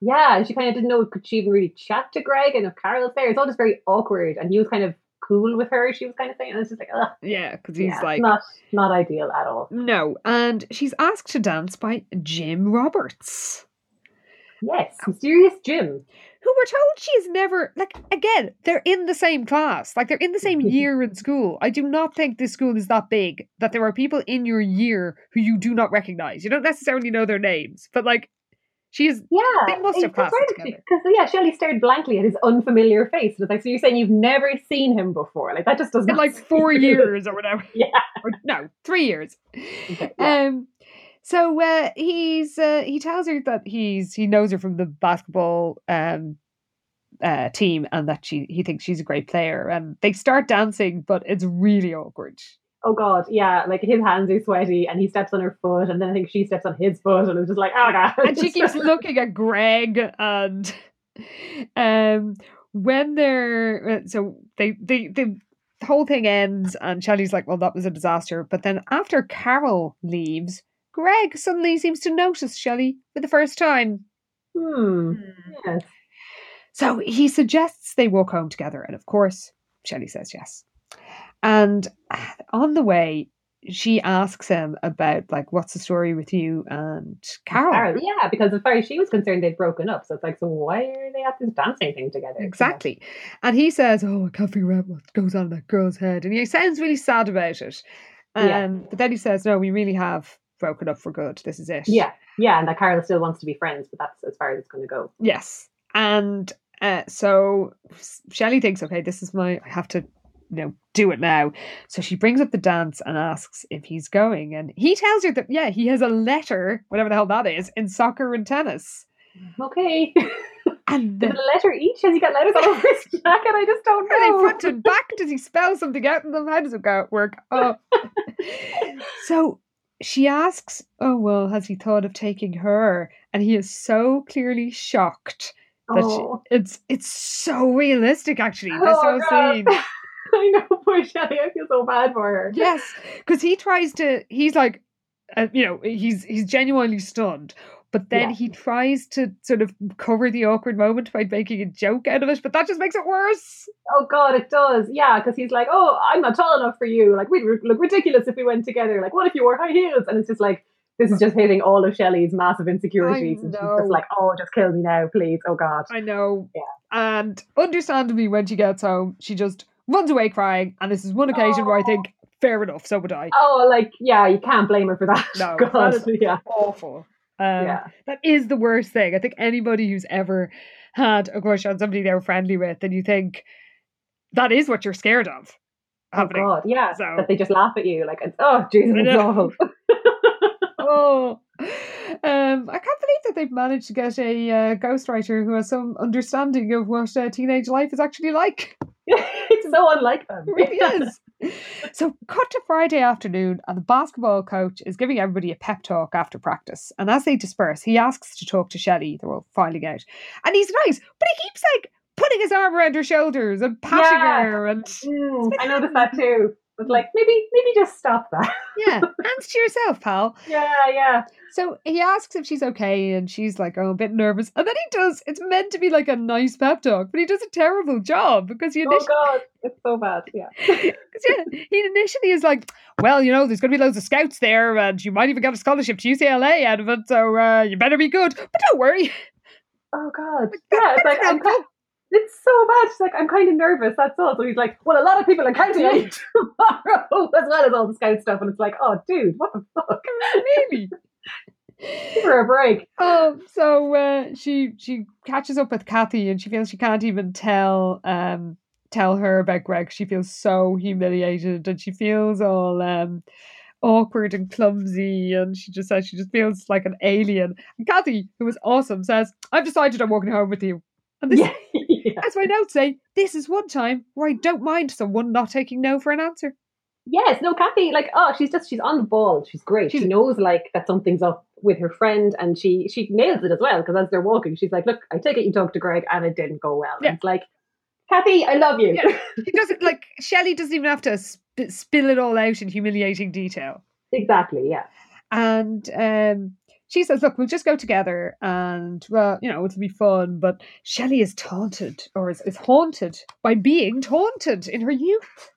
yeah, she kind of didn't know could she even really chat to Greg and if Carol's there. It's all just very awkward. And he was kind of cool with her, she was kind of saying. And it's just like, ugh. yeah, because he's yeah, like not not ideal at all. no, and she's asked to dance by Jim Roberts. Yes, mysterious Jim. Who we're told she is never like again, they're in the same class. Like they're in the same year in school. I do not think this school is that big that there are people in your year who you do not recognize. You don't necessarily know their names, but like she is Yeah, They must have classes together. Because yeah, Shelley stared blankly at his unfamiliar face. It was like, so you're saying you've never seen him before? Like that just doesn't in like four years or whatever. Yeah. Or no, three years. Okay, yeah. Um so uh he's uh he tells her that he's he knows her from the basketball um uh team and that she he thinks she's a great player and they start dancing but it's really awkward. Oh god, yeah, like his hands are sweaty and he steps on her foot and then I think she steps on his foot and it's just like, oh god. and she keeps looking at Greg and um when they're uh, so they they they the whole thing ends and Shelley's like, well, that was a disaster. But then after Carol leaves, Greg suddenly seems to notice Shelley for the first time. Hmm. Yes. So he suggests they walk home together, and of course, Shelley says yes. And on the way, she asks him about like what's the story with you and Carol. Carol, yeah, because as far as she was concerned, they'd broken up. So it's like, so why are they at this dancing thing together? You know? Exactly. And he says, Oh, I can't figure out what goes on in that girl's head. And he sounds really sad about it. Um, Yeah. But then he says, No, we really have broken up for good. This is it. Yeah, yeah, and that Carol still wants to be friends, but that's as far as it's going to go. Yes. And uh, so Shelley thinks, okay, this is my, I have to, you know, do it now. So she brings up the dance and asks if he's going. And he tells her that, yeah, he has a letter, whatever the hell that is, in soccer and tennis. Okay, And the, letter each? Has he got letters all over his jacket? I just don't are they know. front and back? Does he spell something out in them? How does it go work? Oh. so she asks, Oh, well, has he thought of taking her? And he is so clearly shocked that she- Oh. it's it's so realistic actually this Oh, whole scene I know, poor Shelley. I feel so bad for her. yes because he tries to he's like uh, you know he's he's genuinely stunned but then Yeah. he tries to sort of cover the awkward moment by making a joke out of it but that just makes it worse Oh God, it does. Yeah, because he's like, "Oh, I'm not tall enough for you. Like, we'd look ridiculous if we went together. Like, what if you wore high heels?" And it's just like, this is just hitting all of Shelley's massive insecurities, and she's just like, "Oh, just kill me now, please. Oh God." i know Yeah. and understandably when she gets home she just runs away crying and this is one occasion where i Oh. think fair enough so would i Oh, like, yeah, you can't blame her for that. No, God, that is- yeah, awful um, yeah. That is the worst thing. I think anybody who's ever had a crush on somebody they were friendly with, and you think that is what you're scared of Oh happening. God, yeah. So- That they just laugh at you, like, oh Jesus, it's awful. Oh, um, I can't believe that they've managed to get a uh, ghostwriter who has some understanding of what uh, teenage life is actually like. it's so unlike them. It really is. So, cut to Friday afternoon, and the basketball coach is giving everybody a pep talk after practice. And as they disperse, he asks to talk to Shelley. They're all filing out, and he's nice, but he keeps like putting his arm around her shoulders and patting Yeah. her, and Mm, I noticed that too. It's like maybe, maybe just stop that. yeah, hands to yourself, pal. yeah, yeah. So he asks if she's okay, and she's like, "Oh, a bit nervous." And then he does. It's meant to be like a nice pep talk, but he does a terrible job because he Oh initially, God, it's so bad. Yeah. yeah, he initially is like, "Well, you know, there's going to be loads of scouts there, and you might even get a scholarship to UCLA out of it, so uh, you better be good." But don't worry, Oh God. Yeah, it's like I'm, helpful. ki- it's so bad. She's like, I'm kind of nervous. That's all. So he's like, well, a lot of people are counting on you tomorrow, as well as all the scout stuff. And it's like, oh, dude, what the fuck? really. Give her a break. Oh, so uh, she she catches up with Cathy, and she feels she can't even tell um tell her about Greg. She feels so humiliated, and she feels all um awkward and clumsy, and she just says she just feels like an alien. And Cathy, who is awesome, says, "I've decided I'm walking home with you." And this, Yeah. yeah. as my notes say, this is one time where I don't mind someone not taking no for an answer. Yes, no, Cathy, like, oh, she's just, she's on the ball. She's great. She's- she knows, like, that something's up with her friend, and she she nails it as well, because as they're walking, she's like, look, I take it you talked to Greg, and it didn't go well. Yeah. And it's like, Cathy, I love you. Yeah. She doesn't like Shelley doesn't even have to sp- spill it all out in humiliating detail. exactly, yeah. and um, she says, "Look, we'll just go together, and well, you know, it'll be fun." But Shelley is taunted, or is, is haunted by being taunted in her youth.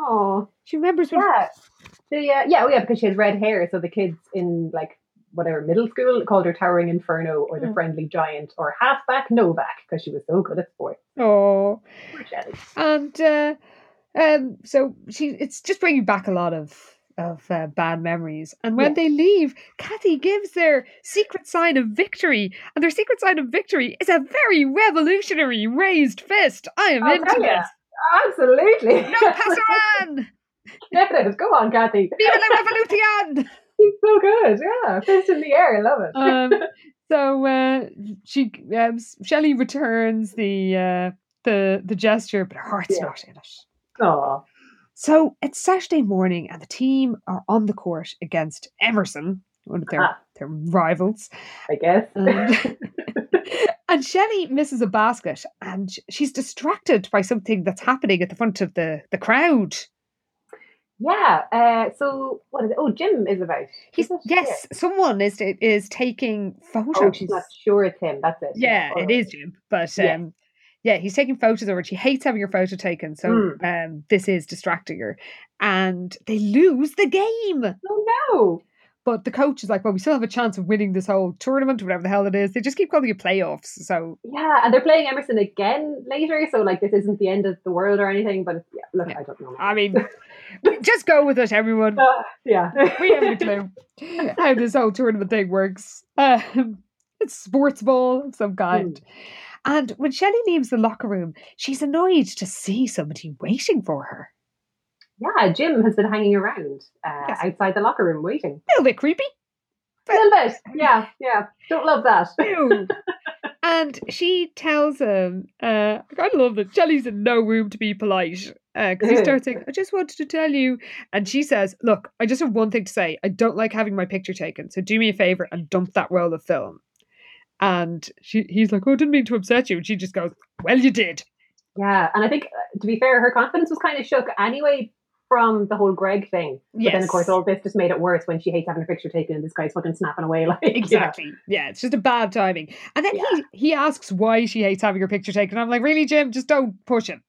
Oh, She remembers when yeah. The, uh, yeah, oh, yeah, because she has red hair, so the kids in, like, whatever, middle school called her Towering Inferno, or the Mm. Friendly Giant, or Halfback Novak, because she was so good at sport. oh, and uh, um, so she it's just bringing back a lot of of uh, bad memories. And when Yeah. they leave, Cathy gives their secret sign of victory, and their secret sign of victory is a very revolutionary raised fist. I am I'll into this. Absolutely. No pasaran! Get it. Go on, Cathy. Viva la revolution! She's so good. Yeah. Fist in the air. I love it. um, so uh, she um, Shelley returns the uh, the the gesture, but her heart's Yeah. not in it. Oh, So it's Saturday morning, and the team are on the court against Emerson, one of their Ah. their rivals. I guess. And, and Shelley misses a basket, and she's distracted by something that's happening at the front of the the crowd. yeah. Uh, so what is it? Oh, Jim is about. He's it? yes, someone is is taking photos. Oh, she's not sure it's him. That's it. Yeah, it alright. is Jim. But Yeah. um, Yeah, he's taking photos of her. She hates having her photo taken, so Mm. um, this is distracting her. And they lose the game. Oh no! But the coach is like, well, we still have a chance of winning this whole tournament, whatever the hell it is. They just keep calling it playoffs. So, Yeah, and they're playing Emerson again later, so like this isn't the end of the world or anything. But yeah, look, Yeah. I don't know. I mean, just go with it, everyone. Uh, yeah, We haven't a clue how this whole tournament thing works. Um, it's sports ball of some kind. And when Shelley leaves the locker room, she's annoyed to see somebody waiting for her. Yeah. Jim has been hanging around uh, Yes. outside the locker room waiting. A little bit creepy. A little bit. Yeah, yeah. Don't love that. And she tells him, uh, I love that Shelley's in no room to be polite. Because he starts saying, I just wanted to tell you. And she says, Look, I just have one thing to say. I don't like having my picture taken. So do me a favor and dump that roll of film. And she, he's like, Oh, I didn't mean to upset you. And she just goes, Well, you did. Yeah, and I think uh, to be fair, her confidence was kind of shook anyway from the whole Greg thing. But then, of course, all this just made it worse when she hates having a picture taken and this guy's fucking snapping away like yeah. Exactly. Yeah. it's just a bad timing. And then Yeah. he, he asks why she hates having her picture taken. I'm like, Really, Jim? Just don't push it.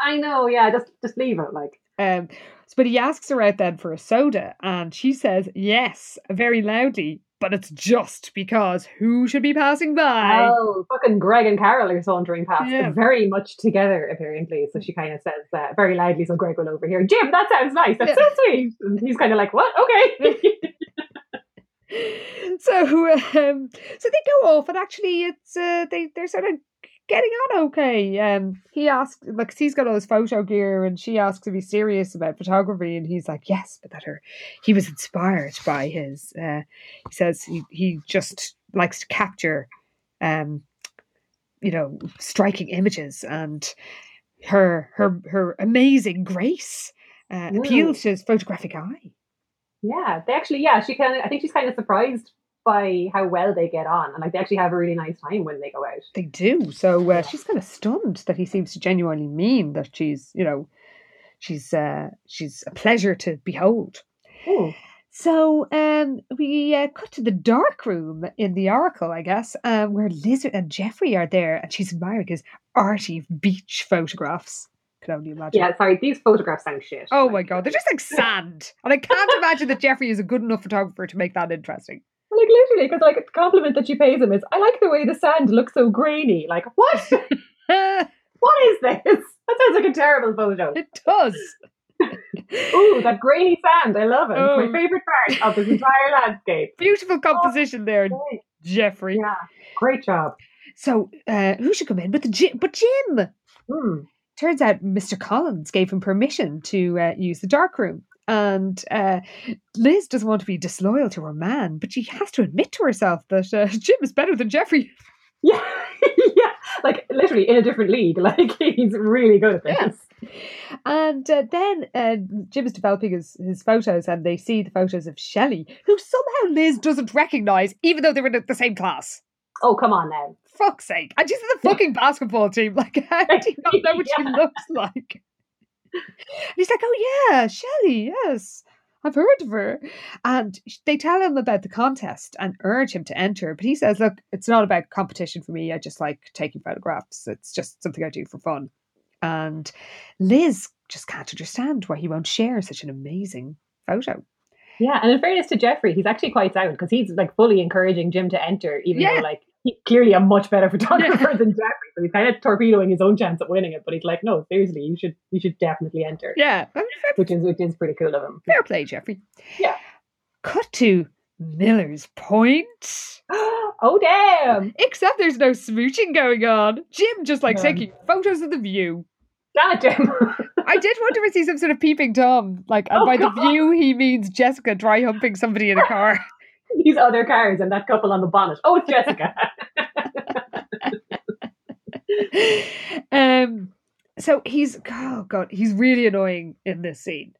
I know. Yeah, just just leave it. Like Um, but he asks her out then for a soda, and she says yes very loudly, but it's just because who should be passing by? oh, fucking Greg and Carol are sauntering past, Yeah. very much together apparently. So she kind of says uh, very loudly, so Greg will overhear. Jim, that sounds nice. That's so sweet. And he's kind of like, what? Okay. So, um, so they go off, and actually, it's uh, they they're sort of getting on okay. Um, he asks, like, he's got all his photo gear, and she asks if he's serious about photography, and he's like, yes, but that her he was inspired by his. Uh, he says he he just likes to capture, um, you know, striking images, and her her her amazing grace uh, appeals to his photographic eye. yeah, they actually, yeah, she kind of, I think she's kind of surprised by how well they get on. And like they actually have a really nice time when they go out. They do. So uh, she's kind of stunned that he seems to genuinely mean that she's, you know, she's uh, she's a pleasure to behold. Ooh. So um, we uh, cut to the dark room in the Oracle, I guess, um, where Liz and Jeffrey are there, and she's admiring his arty beach photographs. Could only imagine. Yeah, sorry, these photographs sound shit. Oh Like, my god, they're just like sand, and I can't imagine that Jeffrey is a good enough photographer to make that interesting. Like literally, because like the compliment that she pays him is, I like the way the sand looks so grainy. Like, what? what is this? That sounds like a terrible photo. It does. Ooh, that grainy sand. I love it. Oh. It's my favorite part of this entire landscape. Beautiful composition there, Great. Jeffrey. Yeah, great job. So uh, who should come in? But the Jim, but Jim. Hmm. Turns out Mr. Collins gave him permission to uh, use the dark room. And uh, Liz doesn't want to be disloyal to her man, but she has to admit to herself that uh, Jim is better than Jeffrey. Yeah, yeah. Like literally in a different league. Like he's really good at this. Yes. And uh, then uh, Jim is developing his, his photos, and they see the photos of Shelley, who somehow Liz doesn't recognize, even though they're in the same class. Oh, come on now. Fuck's sake. And she's in the fucking basketball team. Like, how do you not know what she looks like? And he's like, oh, yeah, Shelley, yes. I've heard of her. And they tell him about the contest and urge him to enter. But he says, look, it's not about competition for me. I just like taking photographs. It's just something I do for fun. And Liz just can't understand why he won't share such an amazing photo. Yeah, and in fairness to Jeffrey, he's actually quite sound because he's like fully encouraging Jim to enter, even Yeah. though like he's clearly a much better photographer than Jeffrey. So he's kind of torpedoing his own chance at winning it. But he's like, no, seriously, you should you should definitely enter. Yeah, I mean, fair, Which is which is pretty cool of him. fair play, Jeffrey. Yeah. Cut to Miller's Point. oh damn! Except there's no smooching going on. Jim just like taking photos of the view. Ah, damn Jim! I did wonder if he's some sort of peeping Tom. Like, and Oh, by the view, he means Jessica dry humping somebody in a car. These other cars and that couple on the bonnet. Oh, it's Jessica. um, so he's oh god, he's really annoying in this scene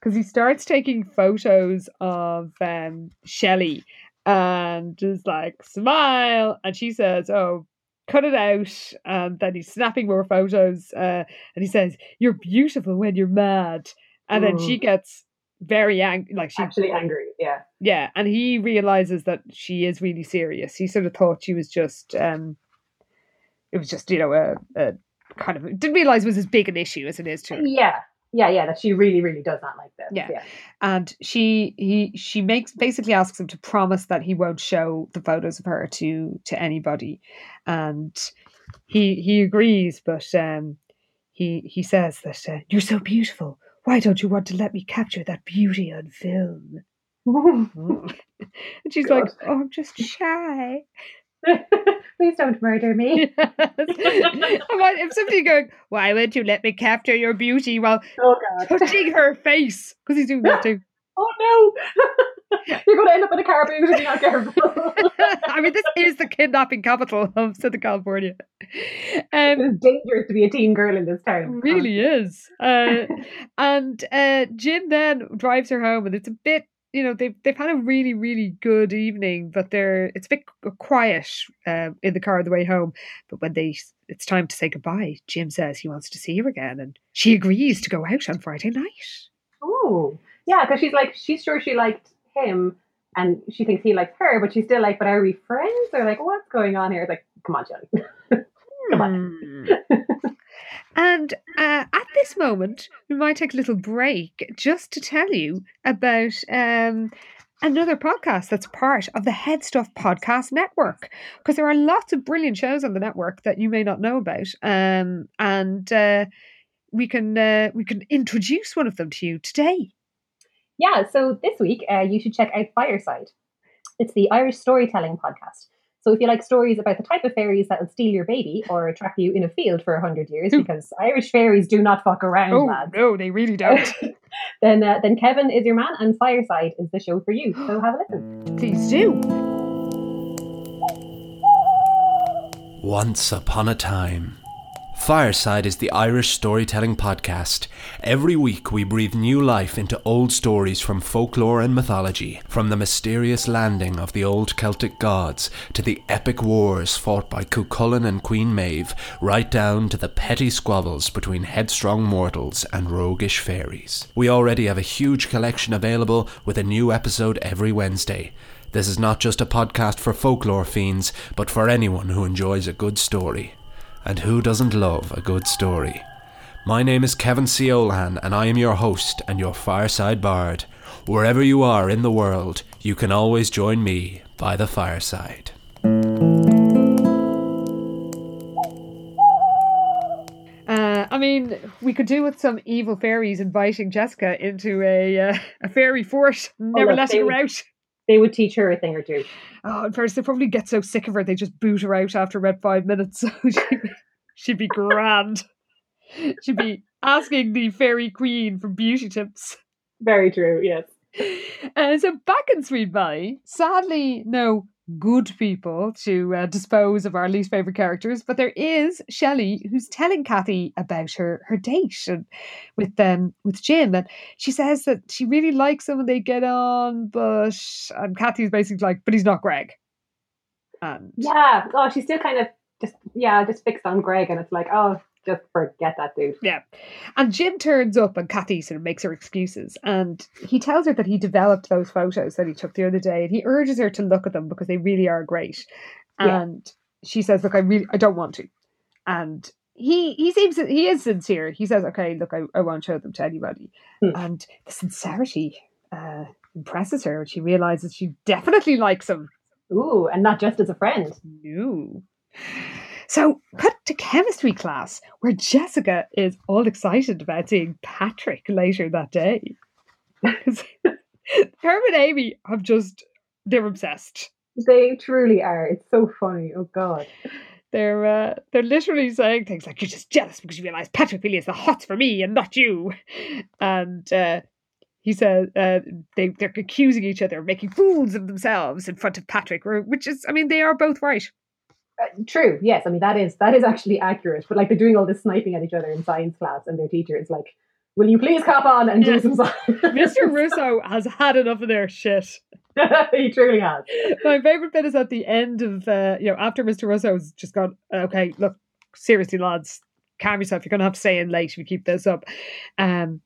because he starts taking photos of um Shelley and just like smile, and she says, "Oh." Cut it out, and then he's snapping more photos. Uh, and he says, "You're beautiful when you're mad." And then she Mm. gets very angry, like she's Actually angry. Yeah. Yeah, and he realizes that she is really serious. He sort of thought she was just um it was just you know a, a kind of didn't realize it was as big an issue as it is to her. Yeah, yeah, yeah. That she really, really does not like this. Yeah. yeah. and she he she makes basically asks him to promise that he won't show the photos of her to to anybody and he he agrees but um he he says that uh, you're so beautiful why don't you want to let me capture that beauty on film and she's like oh i'm just shy Please don't murder me. Yes. Like, if somebody going why won't you let me capture your beauty while Oh god. touching her face because he's doing that too Oh no. You're going to end up in a car boot if you're not careful. I mean, this is the kidnapping capital of Southern California. Um, it's dangerous to be a teen girl in this town. really is. Uh, and uh, Jim then drives her home, and it's a bit, you know, they've they've had a really really good evening, but they're it's a bit quiet uh, in the car on the way home. But when they it's time to say goodbye, Jim says he wants to see her again, and she agrees to go out on Friday night. Oh, yeah, because she's like, she's sure she liked him and she thinks he likes her, but she's still like, but are we friends? Or like, what's going on here? It's like, come on, Johnny. Come on. And uh, at this moment, we might take a little break just to tell you about um, another podcast that's part of the Headstuff Podcast Network. Because there are lots of brilliant shows on the network that you may not know about, um, and uh, we can uh, we can introduce one of them to you today. Yeah, so this week uh, you should check out Fireside. It's the Irish storytelling podcast. So if you like stories about the type of fairies that will steal your baby or trap you in a field for a hundred years, Ooh. because Irish fairies do not fuck around, Oh lads, no, they really don't. then uh, then Kevin is your man, and Fireside is the show for you. So have a listen. Please do. Once upon a time. Fireside is the Irish storytelling podcast. Every week we breathe new life into old stories from folklore and mythology, from the mysterious landing of the old Celtic gods to the epic wars fought by Cuchulainn and Queen Maeve, right down to the petty squabbles between headstrong mortals and roguish fairies. We already have a huge collection available with a new episode every Wednesday. This is not just a podcast for folklore fiends, but for anyone who enjoys a good story. And who doesn't love a good story? My name is Kevin C. Olahan, and I am your host and your fireside bard. Wherever you are in the world, you can always join me by the fireside. Uh, I mean, we could do with some evil fairies inviting Jessica into a uh, a fairy fort, never look, letting her out. They would teach her a thing or two. Oh, at first they probably get so sick of her they just boot her out after about five minutes. So she'd be, she'd be grand. She'd be asking the fairy queen for beauty tips. Very true. Yes. Uh, so back in Sweet Valley, sadly, no good people to uh, dispose of our least favorite characters, but there is Shelley who's telling Cathy about her her date and with um with Jim, and she says that she really likes him and they get on, but and Cathy's basically like, but he's not Greg. And Yeah. Oh, she's still kind of just yeah, just fixed on Greg, and it's like, oh, just forget that dude. Yeah. And Jim turns up and Cathy sort of makes her excuses. And he tells her that he developed those photos that he took the other day and he urges her to look at them because they really are great. Yeah. And she says, Look, I really I don't want to. And he he seems he is sincere. He says, Okay, look, I, I won't show them to anybody. Hmm. And the sincerity uh, impresses her and she realizes she definitely likes him. Ooh, and not just as a friend. No. So, cut to chemistry class where Jessica is all excited about seeing Patrick later that day. Her and Amy have just, they're obsessed. They truly are. It's so funny. Oh God. They're uh, they're literally saying things like, You're just jealous because you realise Patrick really is the hots for me and not you. And uh, he said uh, they, they're accusing each other of making fools of themselves in front of Patrick, which is, I mean, they are both right. Uh, true. Yes. I mean that is that is actually accurate. But like they're doing all this sniping at each other in science class, and their teacher is like, "Will you please cop on and do some science?" Mr. Russo has had enough of their shit. he truly has. My favorite bit is at the end of uh, you know after Mr. Russo's just gone. Okay, look, seriously, lads, calm yourself. You're going to have to stay in late if you keep this up. Um,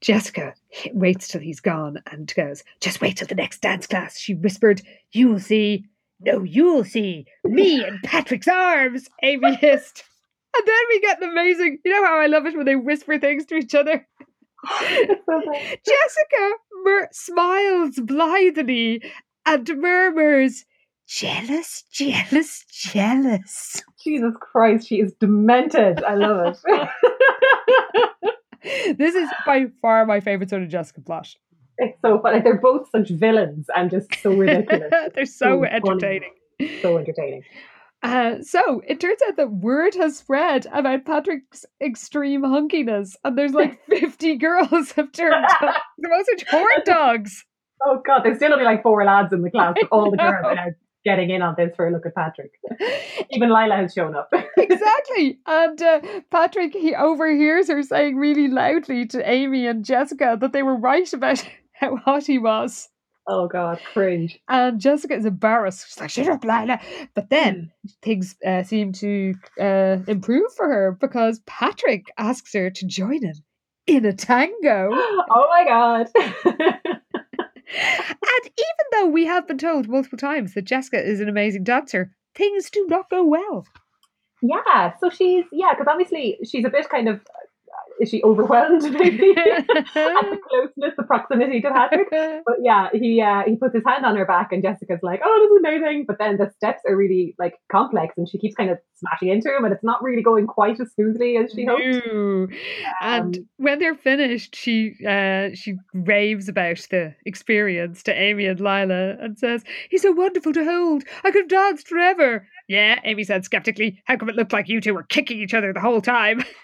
Jessica waits till he's gone and goes, "Just wait till the next dance class." She whispered, "You will see." No, you'll see. Me in Patrick's arms, Amy hissed. And then we get an amazing, you know how I love it when they whisper things to each other? Jessica mur- smiles blithely and murmurs, Jealous, jealous, jealous. Jesus Christ, she is demented. I love it. This is by far my favourite sort of Jessica plot. It's so funny. They're both such villains and just so ridiculous. They're so funny. entertaining. so entertaining. Uh, so it turns out that word has spread about Patrick's extreme hunkiness, and there's like 50 girls have turned up. The most horn dogs. Oh god, there's still only like four lads in the class, but all the girls are now getting in on this for a look at Patrick. Even Lila has shown up. exactly. And uh, Patrick, he overhears her saying really loudly to Amy and Jessica that they were right about how hot he was. oh god, cringe. And Jessica is embarrassed. She's like, shut up, Lila. But then things uh, seem to uh, improve for her because Patrick asks her to join him in a tango. Oh my god. And even though we have been told multiple times that Jessica is an amazing dancer, things do not go well. yeah, so she's yeah, because obviously she's a bit kind of is she overwhelmed maybe at the closeness, the proximity to Patrick? But yeah, he uh, he puts his hand on her back, and Jessica's like, "Oh, this is amazing!" But then the steps are really like complex, and she keeps kind of smashing into him, and it's not really going quite as smoothly as she hoped. No. And Um, when they're finished, she uh, she raves about the experience to Amy and Lila and says, "He's so wonderful to hold. I could have danced forever." Yeah, Amy said skeptically. How come it looked like you two were kicking each other the whole time?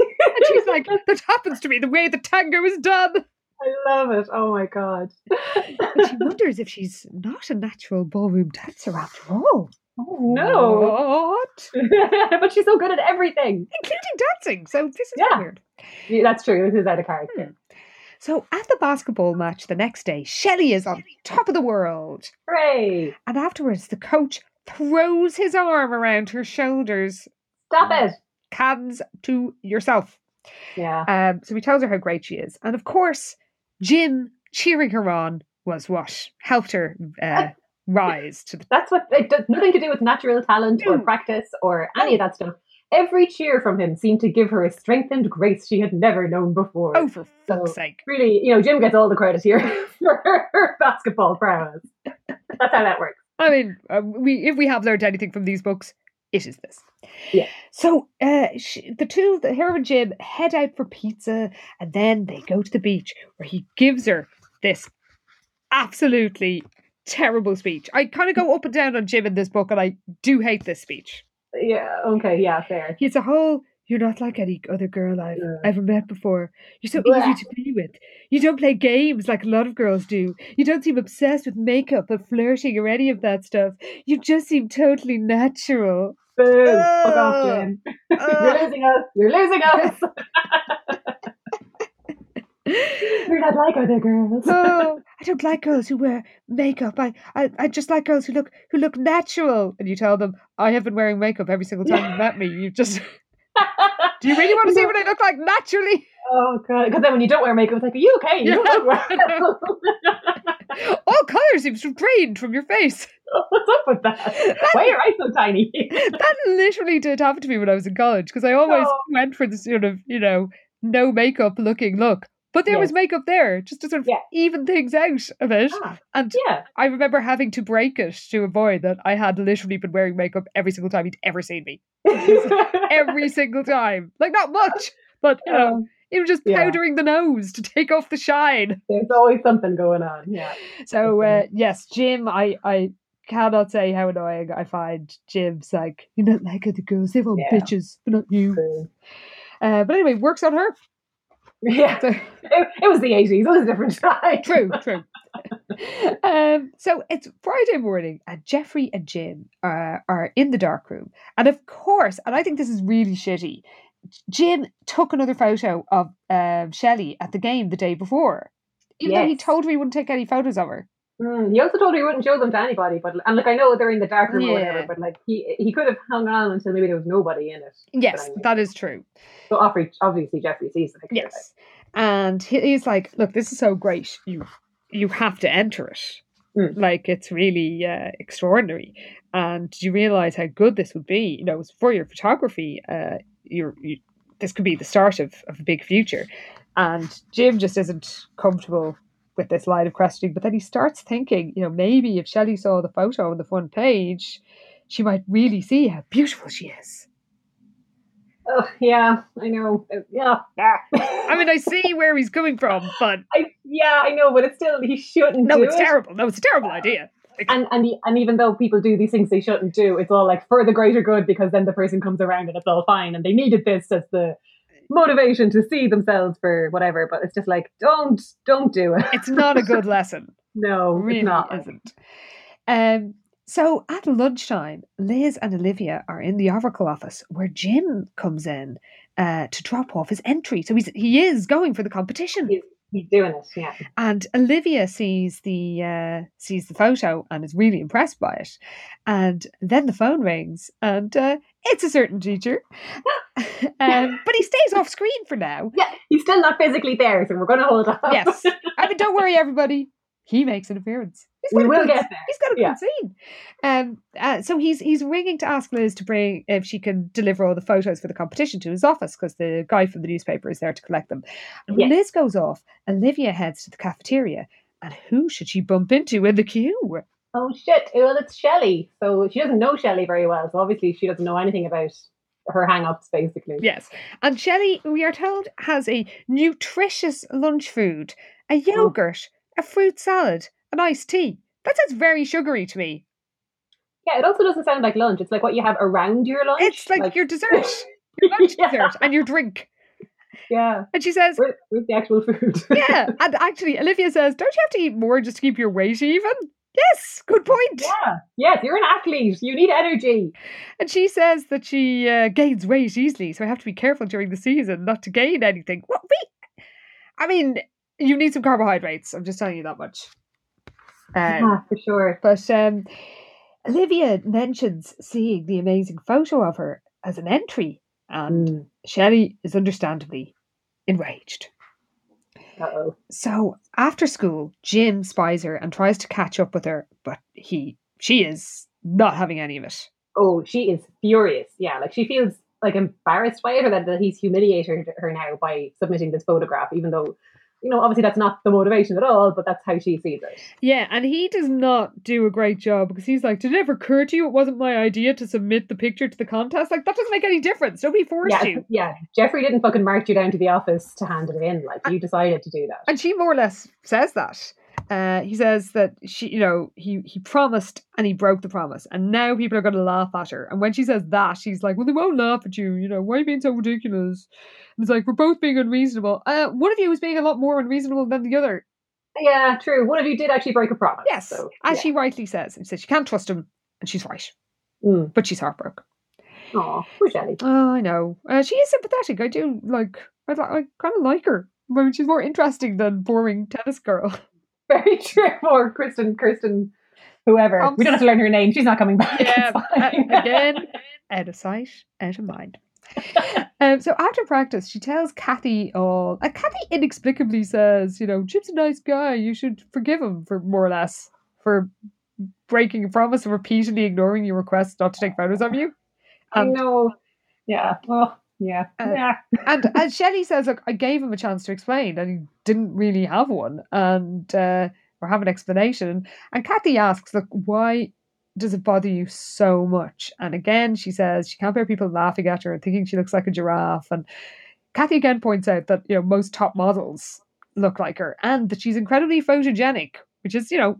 and she's like, "That happens to me the way the tango is done." I love it. Oh my god. And she wonders if she's not a natural ballroom dancer after all. Oh, no. What? but she's so good at everything. Including dancing. So this is Yeah. weird. Yeah, that's true. This is out of character. Hmm. So at the basketball match the next day, Shelley is on top of the world. Hooray! And afterwards, the coach throws his arm around her shoulders. Stop it. Cans to yourself. Yeah. Um, so he tells her how great she is. And of course, Jim cheering her on was what helped her uh, rise to the. That's what it does nothing to do with natural talent or practice or any of that stuff. Every cheer from him seemed to give her a strength and grace she had never known before. Oh, for fuck's So- sake. Really, you know, Jim gets all the credit here for her basketball prowess. That's how that works. I mean, uh, we if we have learned anything from these books, it is this. Yeah. So uh, she, the two, the her and Jim, head out for pizza, and then they go to the beach where he gives her this absolutely terrible speech. I kind of go up and down on Jim in this book, and I do hate this speech. Yeah, okay, yeah, fair. He's a whole. You're not like any other girl I've Yeah. ever met before. You're so Blah. easy to be with. You don't play games like a lot of girls do. You don't seem obsessed with makeup or flirting or any of that stuff. You just seem totally natural. Boo! Fuck off, Ugh. Jim. You're losing us. You're losing us. You're not like other girls. oh, I don't like girls who wear makeup. I, I, I just like girls who look who look natural. And you tell them, I have been wearing makeup every single time you've met me. You just do you really want to see what I look like naturally? Oh god! Because then when you don't wear makeup, it's like, are you okay? You Yeah. don't look well. All colour seems to have drained from your face. What's up with that? Why are your eyes so tiny? That literally did happen to me when I was in college because I always Oh. went for the sort of, you know, no makeup looking look. But there was makeup there just to sort of Yeah. even things out a bit. Ah, And yeah. I remember having to break it to avoid that I had literally been wearing makeup every single time he'd ever seen me. Every single time. Like, not much, but, you know, it was just yeah. powdering the nose to take off the shine. There's always something going on. Yeah. So, uh, yes, Jim, I, I cannot say how annoying I find Jim's like, you're not like other girls, they're all Yeah. bitches, but not you. Uh, but anyway, works on her. Yeah. So, It, it was the 80s. It was a different time. true, true. um, so it's Friday morning, and Jeffrey and Jim are, are in the dark room. And of course, and I think this is really shitty, Jim took another photo of um, Shelley at the game the day before. Even though he told her he wouldn't take any photos of her. Mm, he also told her he wouldn't show them to anybody, but and like I know they're in the dark room or whatever, but like he he could have hung on until maybe there was nobody in it. Yes, that is true. So obviously, obviously Jeffrey sees the picture. Yes. And he's like, look, this is so great. You you have to enter it. Mm. Like it's really uh, extraordinary. And you realize how good this would be? You know, for your photography, uh, you're, you, this could be the start of, of a big future. And Jim just isn't comfortable with this line of questioning. But then he starts thinking, you know, maybe if Shelley saw the photo on the front page, she might really see how beautiful she is. Oh, yeah, I know. Yeah. I mean, I see where he's coming from, but I, yeah, I know, but it's still he shouldn't no, it's it. terrible. No, it's a terrible idea. And and he, and even though people do these things they shouldn't do, it's all like for the greater good because then the person comes around and it's all fine and they needed this as the motivation to see themselves for whatever. But it's just like don't don't do it. It's not a good lesson. no, really it's not. isn't. Um, so at lunchtime, Liz and Olivia are in the Oracle office where Jim comes in uh, to drop off his entry. So he's he is going for the competition, He's, he's doing it. Yeah. and Olivia sees the uh, sees the photo and is really impressed by it. And then the phone rings, and uh, it's a certain teacher, um, but he stays off screen for now. Yeah, he's still not physically there, so we're going to hold on. Yes, I mean, don't worry, everybody. He makes an appearance. He's we will good- get there. He's got a good Yeah. scene. Um, uh, so he's he's ringing to ask Liz to bring if she can deliver all the photos for the competition to his office because the guy from the newspaper is there to collect them. And when Yes. Liz goes off, Olivia heads to the cafeteria, and who should she bump into in the queue? Oh shit! Well, it's Shelley, so she doesn't know Shelley very well. So obviously, she doesn't know anything about her hang-ups, basically. Yes, and Shelley, we are told, has a nutritious lunch food: a Oh. yogurt, a fruit salad, an iced tea. That sounds very sugary to me. Yeah, it also doesn't sound like lunch. It's like what you have around your lunch. It's like, your dessert, your lunch yeah, dessert, and your drink. yeah. And she says, Where, where's the actual food? yeah. And actually, Olivia says, don't you have to eat more just to keep your weight even? Yes, good point. yeah. Yes, you're an athlete. You need energy. And she says that she uh, gains weight easily, so I have to be careful during the season not to gain anything. What? Wait. I mean, you need some carbohydrates. I'm just telling you that much. Um, Ah, for sure. But um, Olivia mentions seeing the amazing photo of her as an entry, and Mm. Shelley is understandably enraged. Uh-oh. So after school, Jim spies her and tries to catch up with her, but he she is not having any of it. Oh, she is furious. Yeah, like she feels like embarrassed by it, or that, that he's humiliated her now by submitting this photograph, even though, you know, obviously that's not the motivation at all, but that's how she sees it. Yeah, and he does not do a great job because he's like, Did it ever occur to you it wasn't my idea to submit the picture to the contest? Like that doesn't make any difference. Nobody forced Yeah, you. yeah. Jeffrey didn't fucking march you down to the office to hand it in. Like you decided to do that. And she more or less says that. Uh, he says that she, you know, he he promised and he broke the promise, and now people are going to laugh at her. And when she says that, she's like, "Well, they won't laugh at you. You know, why are you being so ridiculous?" And it's like we're both being unreasonable. Uh, one of you is being a lot more unreasonable than the other. Yeah, true. One of you did actually break a promise. Yes, So, as yeah. she rightly says, and says she can't trust him, and she's right, Mm. but she's heartbroken. Oh, poor Shelley. Oh, I know. Uh, she is sympathetic. I do like. I, I kind of like her. I mean, she's more interesting than boring tennis girl. Very true. Or Kristen, Kristen, whoever. Um, we don't have to learn her name. She's not coming back. Yeah, uh, again, out of sight, out of mind. um, so after practice, she tells Cathy all. Uh, Cathy inexplicably says, "You know, Chip's a nice guy. You should forgive him for more or less for breaking a promise and repeatedly ignoring your request not to take photos of you." I know. Yeah. Well, yeah. Uh, yeah. and as Shelley says, "Look, I gave him a chance to explain, and he didn't really have one, and uh, or have an explanation." And Cathy asks, "Look, why does it bother you so much?" And again, she says she can't bear people laughing at her and thinking she looks like a giraffe. And Cathy again points out that you know most top models look like her, and that she's incredibly photogenic, which is you know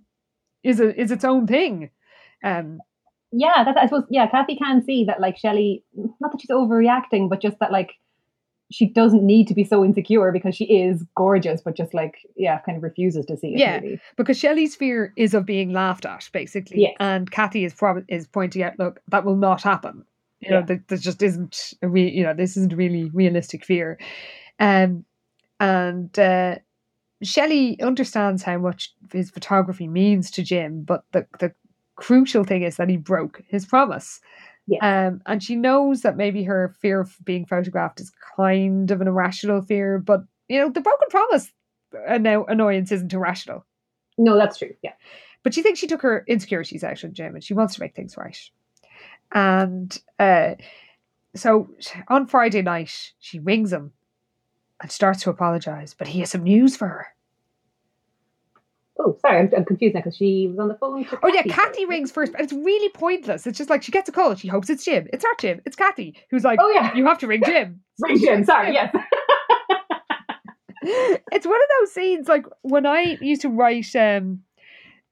is a is its own thing. Um, yeah, that's I suppose yeah, Cathy can see that like Shelley not that she's overreacting, but just that like she doesn't need to be so insecure because she is gorgeous, but just like yeah, kind of refuses to see it. Yeah. maybe. because Shelley's fear is of being laughed at, basically. Yes. And Cathy is prob- is pointing out, look, that will not happen. You know, that there just isn't a re- you know, this isn't really realistic fear. Um, and uh, Shelley understands how much his photography means to Jim, but the the crucial thing is that he broke his promise. Yes. Um, and she knows that maybe her fear of being photographed is kind of an irrational fear, but you know, the broken promise uh, now annoyance isn't irrational. No, that's true. Yeah. but she thinks she took her insecurities out on Jim and she wants to make things right. And uh, so on Friday night, she rings him and starts to apologize, but he has some news for her. Oh, sorry, I'm, I'm confused now because she was on the phone. To Oh yeah, Cathy Cathy rings first, but it's really pointless. It's just like she gets a call, she hopes it's Jim. It's not Jim, it's Cathy, who's like, Oh yeah, you have to ring Jim. ring Jim. Sorry, yes. it's one of those scenes like when I used to write um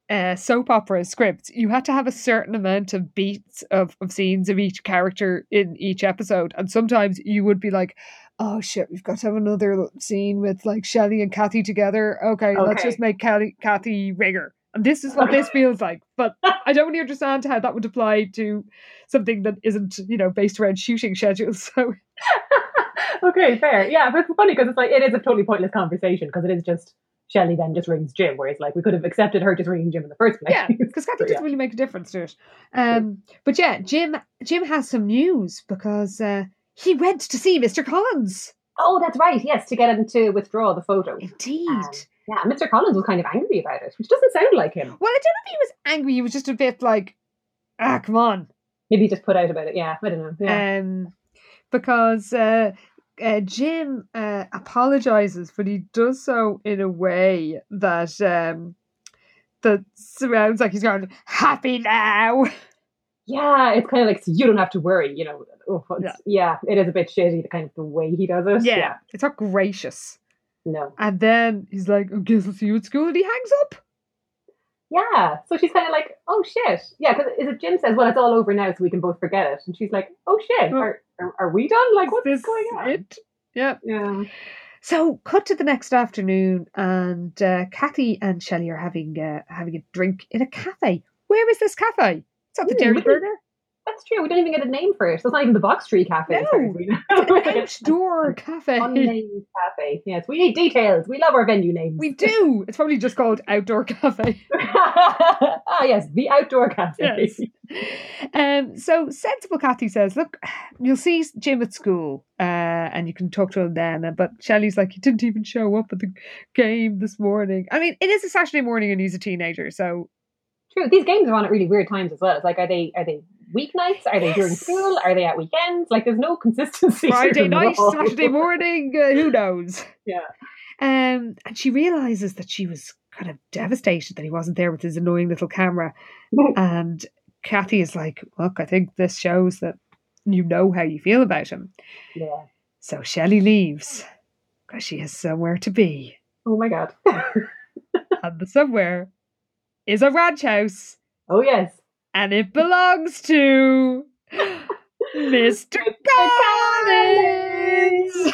uh, soap opera scripts, you had to have a certain amount of beats of, of scenes of each character in each episode. And sometimes you would be like, oh shit, we've got to have another scene with like Shelley and Cathy together. Okay, let's just make Cathy, Cathy rigor. And this is what this feels like. But I don't really understand how that would apply to something that isn't, you know, based around shooting schedules. So okay, fair. Yeah, but it's funny because it's like it is a totally pointless conversation because it is just Shelley then just rings Jim, whereas like we could have accepted her just ringing Jim in the first place. yeah, because Cathy So, doesn't really make a difference to it. Um, but yeah, Jim Jim has some news because uh, he went to see Mr. Collins. Oh, that's right. Yes, to get him to withdraw the photo. Indeed. Um, yeah, Mr. Collins was kind of angry about it, which doesn't sound like him. well, I don't know if he was angry. He was just a bit like, ah, come on, Maybe he just put out about it. Yeah, I don't know. Yeah. um, because uh, uh, Jim uh, apologizes, but he does so in a way that um, that sounds like he's going happy now. yeah, it's kind of like so you don't have to worry, you know. Oh, it's- yeah. it is a bit shitty the kind of the way he does it. yeah, it's not gracious. No. And then he's like, I guess I'll see you at school. And he hangs up. Yeah. So she's kind of like, oh shit. Yeah, because is it Jim says, well, it's all over now, so we can both forget it, and she's like, oh shit, Well, are, are, are we done? Like, what's going on? It? Yeah. Yeah. So, cut to the next afternoon, and uh, Cathy and Shelley are having uh, having a drink in a cafe. Where is this cafe? It's not the Hmm, Dairi Burger. That's true. We don't even get a name for it. So it's not even the Box Tree Cafe. as far as we know. It's Like an a outdoor cafe. Unnamed cafe. Yes, we need details. We love our venue names. We do. It's probably just called Outdoor Cafe. ah, yes, the outdoor cafe. Yes. Um, so sensible Cathy says, "Look, you'll see Jim at school, uh, and you can talk to him then." Uh, But Shelley's like, "He didn't even show up at the game this morning." I mean, it is a Saturday morning, and he's a teenager, so True. These games are on at really weird times as well. It's like, are they are they weeknights? Are they during school? Are they at weekends? Like, there's no consistency. Friday night. Saturday morning, uh, who knows? Yeah. Um, and she realizes that she was kind of devastated that he wasn't there with his annoying little camera. and Cathy is like, "Look, I think this shows that you know how you feel about him." Yeah. So Shelley leaves because she has somewhere to be, Oh my god. and the somewhere is a ranch house, oh yes. and it belongs to Mr. Collins.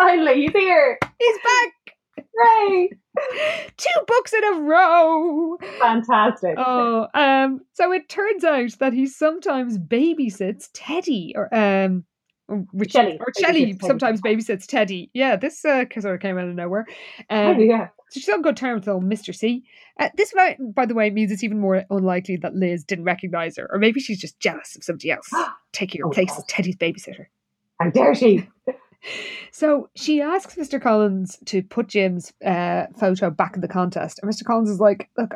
Finally, he's here. He's back. Hooray! Two books in a row. Fantastic. Oh, um, so it turns out that he sometimes babysits Teddy, or um, or Shelley or Teddy. sometimes babysits Teddy. Yeah, this uh, sort of came out of nowhere. Oh, Um, yeah. So she's on good terms with old Mister C. Uh, this, by, by the way, means it's even more unlikely that Liz didn't recognize her, or maybe she's just jealous of somebody else taking her Oh, place God. as Teddy's babysitter. How dare she? So she asks Mr. Collins to put Jim's uh, photo back in the contest. And Mr. Collins is like, look,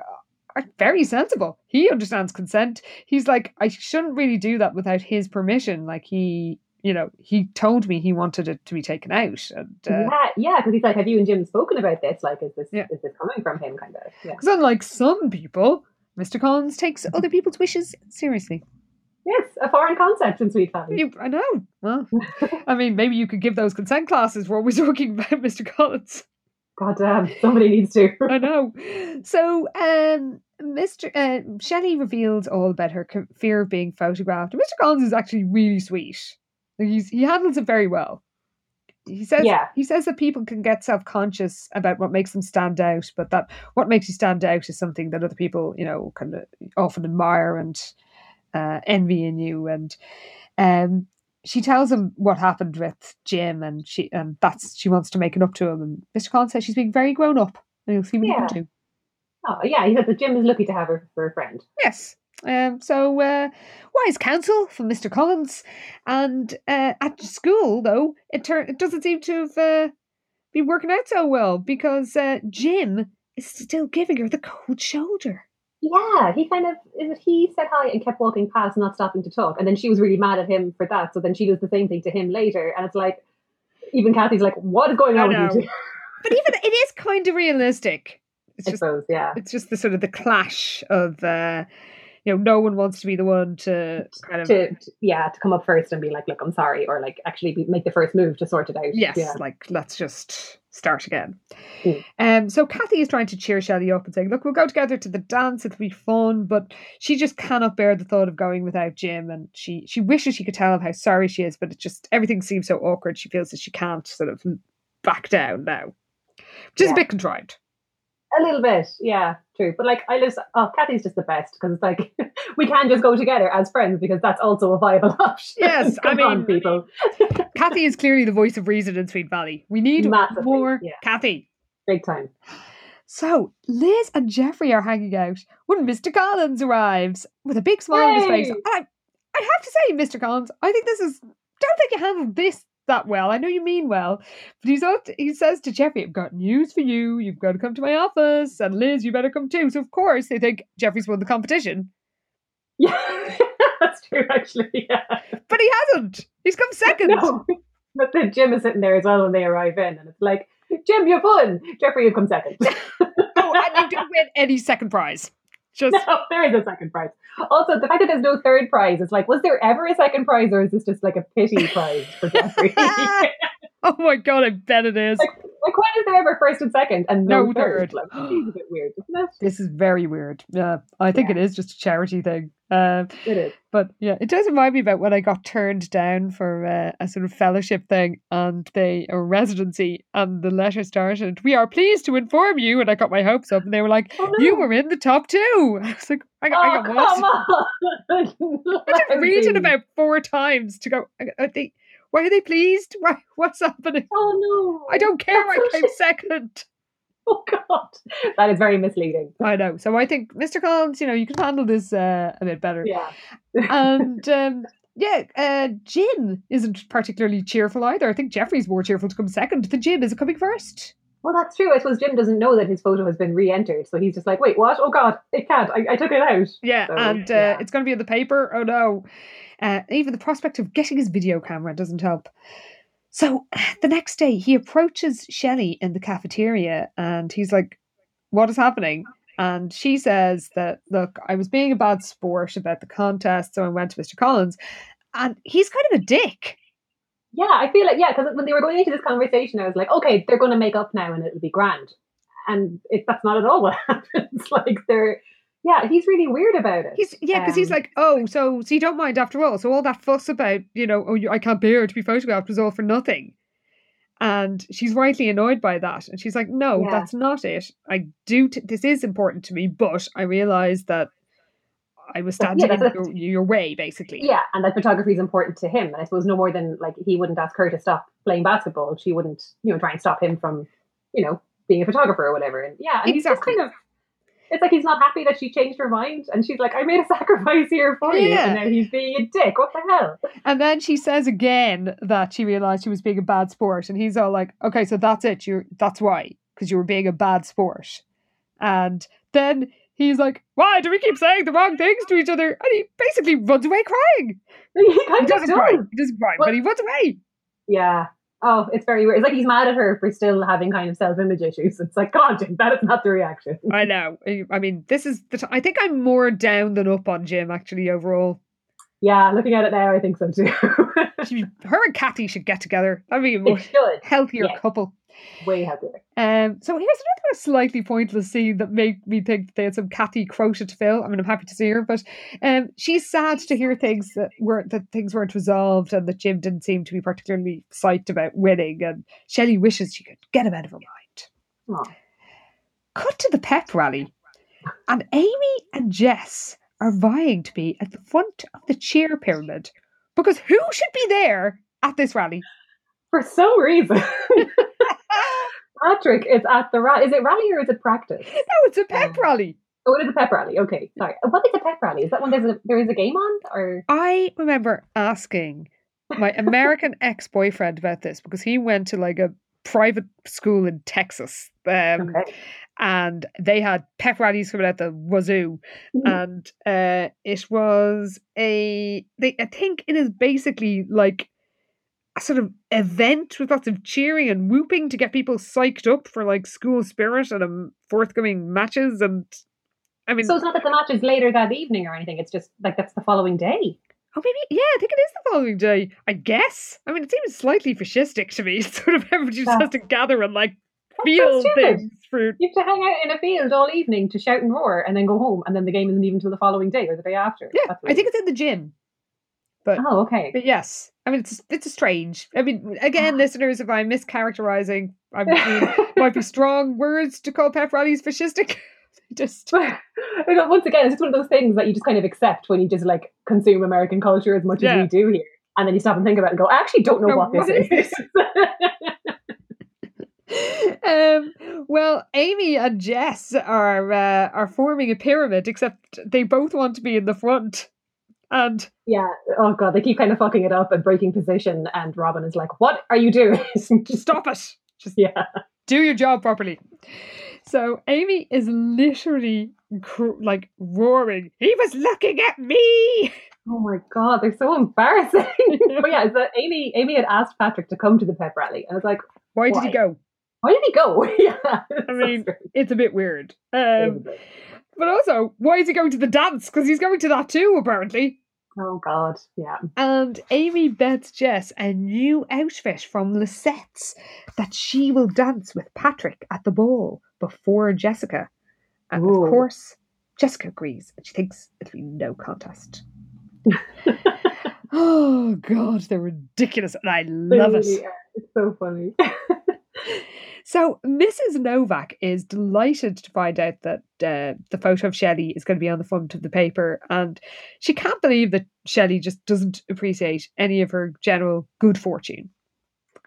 uh, very sensible. He understands consent. He's like, I shouldn't really do that without his permission. Like he, you know, he told me he wanted it to be taken out. And uh, yeah, yeah, because he's like, have you and Jim spoken about this? Like, is this Yeah. is this coming from him? Kind of. Yeah. because unlike some people, Mr. Collins takes other people's wishes seriously. Yes, a foreign concept in Sweet Valley. You, I know. Well, I mean, maybe you could give those consent classes. We're always talking about Mr. Collins. God damn, somebody needs to. I know. So, um, Mr. Uh, Shelley revealed all about her fear of being photographed. Mr. Collins is actually really sweet. He's, he handles it very well. He says Yeah. he says that people can get self conscious about what makes them stand out, but that what makes you stand out is something that other people, you know, kind of often admire and uh, envy in you. And um, she tells him what happened with Jim, and she and that's she wants to make it up to him. And Mr. Collins says she's being very grown up, and you'll see what Yeah. he can do. Oh, yeah, he said that Jim is lucky to have her for a friend. Yes. Um, so uh, wise counsel from Mr. Collins, and uh, at school though it it doesn't seem to have uh, been working out so well because uh, Jim is still giving her the cold shoulder. Yeah, he kind of is it he said hi and kept walking past, not stopping to talk, and then she was really mad at him for that. So then she does the same thing to him later, and it's like even Cathy's like, "What is going on with you?" two?" But even it is kind of realistic. It's I just suppose, yeah. it's just the sort of the clash of uh you know no one wants to be the one to kind of To, yeah, to come up first and be like, "Look, I'm sorry," or like actually be, make the first move to sort it out. yes yeah. like let's just start again Mm. um so cathy is trying to cheer Shelley up and saying look we'll go together to the dance it'll be fun but she just cannot bear the thought of going without jim and she she wishes she could tell him how sorry she is but it just everything seems so awkward she feels that she can't sort of back down now which is a bit contrived A little bit, yeah, true. But like, I just, oh, Cathy's just the best because it's like we can just go together as friends because that's also a viable option. Yes, I Come on, mean- people, cathy is clearly the voice of reason in sweet valley we need Massively, more yeah. cathy big time. So Liz and Jeffrey are hanging out when Mr. Collins arrives with a big smile on his face. And I, I have to say, Mr. Collins, I think this is. Don't think you handled this that well. I know you mean well, but he's. To, he says to Jeffrey, "I've got news for you. You've got to come to my office, and Liz, you better come too." So of course they think Jeffrey's won the competition, Yeah, that's true. Actually, yeah. but he hasn't. He's come second. No, but then Jim is sitting there as well when they arrive in, and it's like, Jim, you've won. Jeffrey, you've come second. Oh, and you don't win any second prize. Just no, there is a second prize. Also, the fact that there's no third prize, it's like, was there ever a second prize, or is this just like a pity prize for Jeffrey? like, oh my god, I bet it is. like, when is there ever first and second and no, No third? third. Like, seems a bit weird, isn't it? This is very weird. Yeah, I think Yeah. it is just a charity thing. Um, It is. but yeah, it does remind me about when I got turned down for uh, a sort of fellowship thing and they a residency, and the letter started. We are pleased to inform you, and I got my hopes up, and they were like, Oh, "You were in the top two. I was like, "I got, I Oh, got what?" I had to read it about four times to go. I they, why are they pleased? Why, what's happening? Oh no! I don't care. I That's so came shit. second. Oh god, that is very misleading. I know. So I think, Mr. Collins, you know, you can handle this uh, a bit better. Yeah, and um, yeah, uh, Jim isn't particularly cheerful either. I think Jeffrey's more cheerful to come second than Jim. Is it coming first? well, that's true. I suppose Jim doesn't know that his photo has been re-entered, so he's just like, "Wait, what? Oh god, it can't. I, I took it out." Yeah, So, and uh, yeah. it's going to be in the paper. Oh no! Uh, even the prospect of getting his video camera doesn't help. So the next day, he approaches Shelley in the cafeteria, and he's like, "What is happening?" And she says that, "Look, I was being a bad sport about the contest, so I went to Mr. Collins." And he's kind of a dick. Yeah, I feel like yeah, because when they were going into this conversation, I was like, "Okay, they're going to make up now, and it'll be grand." And it, that's not at all what happens. like they're, yeah, he's really weird about it. He's yeah, because he's Um, like, oh, so so you don't mind after all. So all that fuss about you know, oh, I can't bear to be photographed was all for nothing. And she's rightly annoyed by that, and she's like, no, Yeah. that's not it. I do. T- this is important to me, but I realize that I was standing yeah, in your, your way, basically. Yeah, and that photography is important to him. And I suppose no more than like he wouldn't ask her to stop playing basketball. She wouldn't, you know, try and stop him from, you know, being a photographer or whatever. And yeah, and he's just kind of. It's like he's not happy that she changed her mind, and she's like, "I made a sacrifice here for you," and now he's being a dick. What the hell? And then she says again that she realized she was being a bad sport, and he's all like, "Okay, so that's it. You're that's why, because you were being a bad sport." And then he's like, "Why do we keep saying the wrong things to each other?" And he basically runs away crying. He He doesn't does. cry. He doesn't cry, Well- but he runs away. Yeah. Oh, it's very weird. It's like he's mad at her for still having kind of self-image issues. It's like, come on, Jim, that is not the reaction. I know. I- mean, this is the. T- I think I'm more down than up on Jim actually overall. Yeah, looking at it now, I think so too. She, her and Cathy should get together. I mean, more healthier Yeah. couple. Way happier. Um, so here's another slightly pointless scene that made me think that they had some Cathy crochet to fill. I mean, I'm happy to see her, but um, she's sad to hear things that weren't that things weren't resolved and that Jim didn't seem to be particularly psyched about winning. And Shelley wishes she could get him out of her mind. Aw. Cut to the pep rally, and Amy and Jess are vying to be at the front of the cheer pyramid because who should be there at this rally? For some reason. Patrick is at the rally. Is it rally or is it practice? No, it's a pep Um, rally. Oh, it is a pep rally. Okay, sorry. What is a pep rally? Is that when there's a there is a game on or I remember asking my American ex boyfriend about this because he went to like a private school in Texas. Um, Okay. and they had pep rallies coming out the wazoo, Mhm. and uh, it was a they I think it is basically like a sort of event with lots of cheering and whooping to get people psyched up for like school spirit and um, forthcoming matches and I mean So it's not that the match is later that evening or anything. It's just like that's the following day. oh maybe yeah I think it is the following day I guess I mean it seems slightly fascistic to me sort of everybody just Yeah. has to gather and like so feel stupid. things You have to hang out in a field all evening to shout and roar, and then go home, and then the game isn't even until the following day or the day after. yeah I think it's in the gym but Oh, okay. But yes, I mean it's it's strange. I mean, again, listeners, if I'm mischaracterizing, I mean, might be strong words to call pep rallies fascistic. Just Once again, it's just one of those things that you just kind of accept when you just like consume American culture as much Yeah. as we do here. And then you stop and think about it and go, I actually don't know No, what this what is is. um, well, Amy and Jess are uh, are forming a pyramid, except they both want to be in the front. And yeah. Oh, God. They keep kind of fucking it up and breaking position. And Robin is like, What are you doing? just stop it! Just Yeah. do your job properly. So Amy is literally cr- like roaring. He was looking at me. Oh my god, they're so embarrassing. but yeah, that Amy Amy had asked Patrick to come to the pep rally. And I was like, Why did he go? why did he go? yeah. I mean, it's a bit weird. Um, but also, why is he going to the dance? Because he's going to that too, apparently. Oh, god, yeah. And Amy bets Jess a new outfit from Lisette's that she will dance with Patrick at the ball before Jessica. And Ooh. of course, Jessica agrees and she thinks it'll be no contest. oh god, they're ridiculous and I love it. are. It's so funny. So Mrs. Novak is delighted to find out that uh, the photo of Shelley is going to be on the front of the paper, and she can't believe that Shelley just doesn't appreciate any of her general good fortune.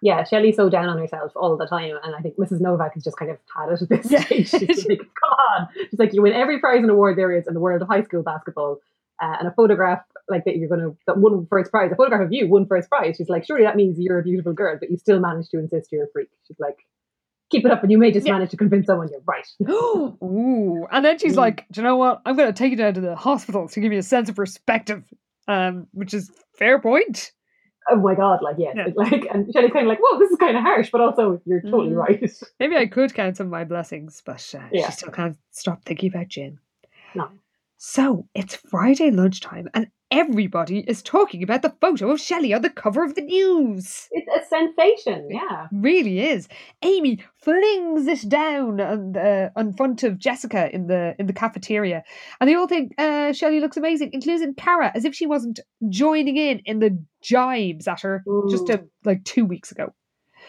yeah, Shelley's so down on herself all the time, and I think Mrs. Novak has just kind of had it at this Yeah. stage. She's like, come on. She's like, you win every prize and award there is in the world of high school basketball. Uh, and a photograph like that you're gonna that won first prize, a photograph of you won first prize. She's like, surely that means you're a beautiful girl, but you still managed to insist you're a freak. She's like, keep it up, and you may just Yeah. manage to convince someone you're right. Ooh, and then she's Mm. like, "Do you know what? I'm going to take you down to the hospital to give you a sense of perspective." Um, which is fair point. oh my god, like yes, Yeah. like and Shelley's kind of like, whoa, this is kind of harsh, but also you're totally Mm. right. Maybe I could count some of my blessings, but uh, Yeah. she still can't stop thinking about Jim. No. So it's Friday lunchtime, and everybody is talking about the photo of Shelley on the cover of the news. It's a sensation, yeah. Really is. Amy flings it down on the, in front of Jessica in the in the cafeteria, and they all think uh, Shelley looks amazing, including Cara, as if she wasn't joining in in the jibes at her just uh Mm. like two weeks ago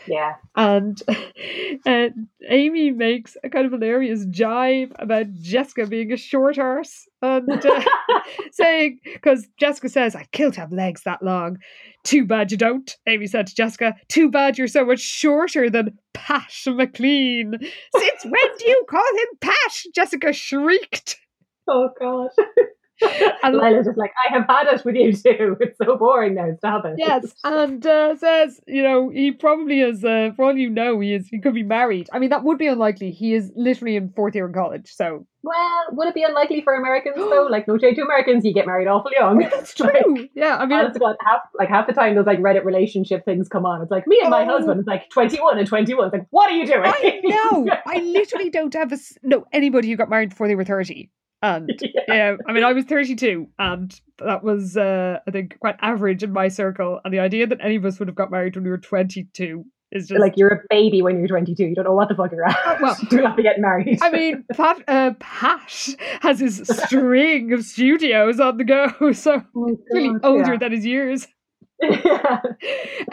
Yeah. and uh, Amy makes a kind of hilarious jibe about Jessica being a short arse and uh, saying because Jessica says I killed have legs that long. Too bad you don't. Amy said to Jessica. Too bad you're so much shorter than Pat McLean. Since when do you call him Pat? Jessica shrieked. Oh god. And Lila's just like, I have had it with you too. It's so boring now. Stop it. Yes, and uh, says, you know, he probably is. Uh, for all you know, he is. He could be married. I mean, that would be unlikely. He is literally in fourth year in college, so Well, would it be unlikely for Americans though? Like, no shade to Americans, you get married awful young. that's true. yeah, I mean, Honest to God, half like half the time those like Reddit relationship things come on. It's like me and my Oh. husband. It's like twenty one and twenty one. It's like, what are you doing? I know. I literally don't have a no anybody who got married before they were thirty. And Yeah. I mean, I was thirty-two, and that was, uh, I think, quite average in my circle. And the idea that any of us would have got married when we were twenty-two is just like you're a baby when you're twenty two. You don't know what the fuck you're at. Oh, well, do not be getting married. I mean, Pat, uh, Pat has his string of studios on the go, so Oh, really older yeah. than his years. yeah.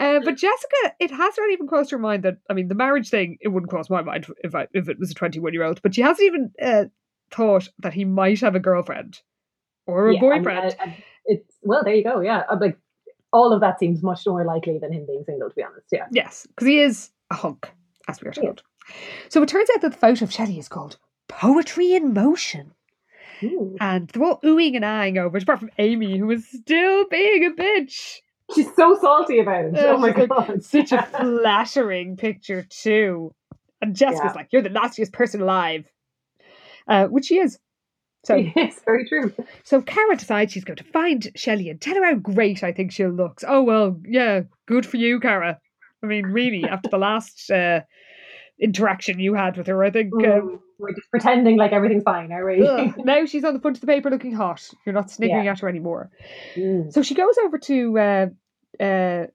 Uh, but Jessica, it has not even crossed her mind that I mean, the marriage thing. It wouldn't cross my mind if I if it was a twenty-one-year-old. But she hasn't even uh, thought that he might have a girlfriend or a Yeah, I mean, boyfriend. I- I- it's well, there you go. Yeah, I'm like all of that seems much more likely than him being single. To be honest, yeah. yes, because he is a hunk, as we are Yeah. told. So it turns out that the photo of Shelley is called "Poetry in Motion." Ooh. And they're all oohing and eyeing over it, apart from Amy, who is still being a bitch. She's so salty about it. Oh my like, god. Such a flattering picture too. And Jessica's Yeah. like, "You're the nastiest person alive," uh, which she is. So, yes, very true. so Cara decides she's going to find Shelley and tell her how great I think she looks. Oh well, yeah, good for you, Cara. I mean, really, after the last uh, interaction you had with her, I think. Um, Mm, We're just pretending like everything's fine, are we? ugh, now she's on the front of the paper looking hot. You're not sniggering Yeah. at her anymore. Mm. So she goes over to uh, uh,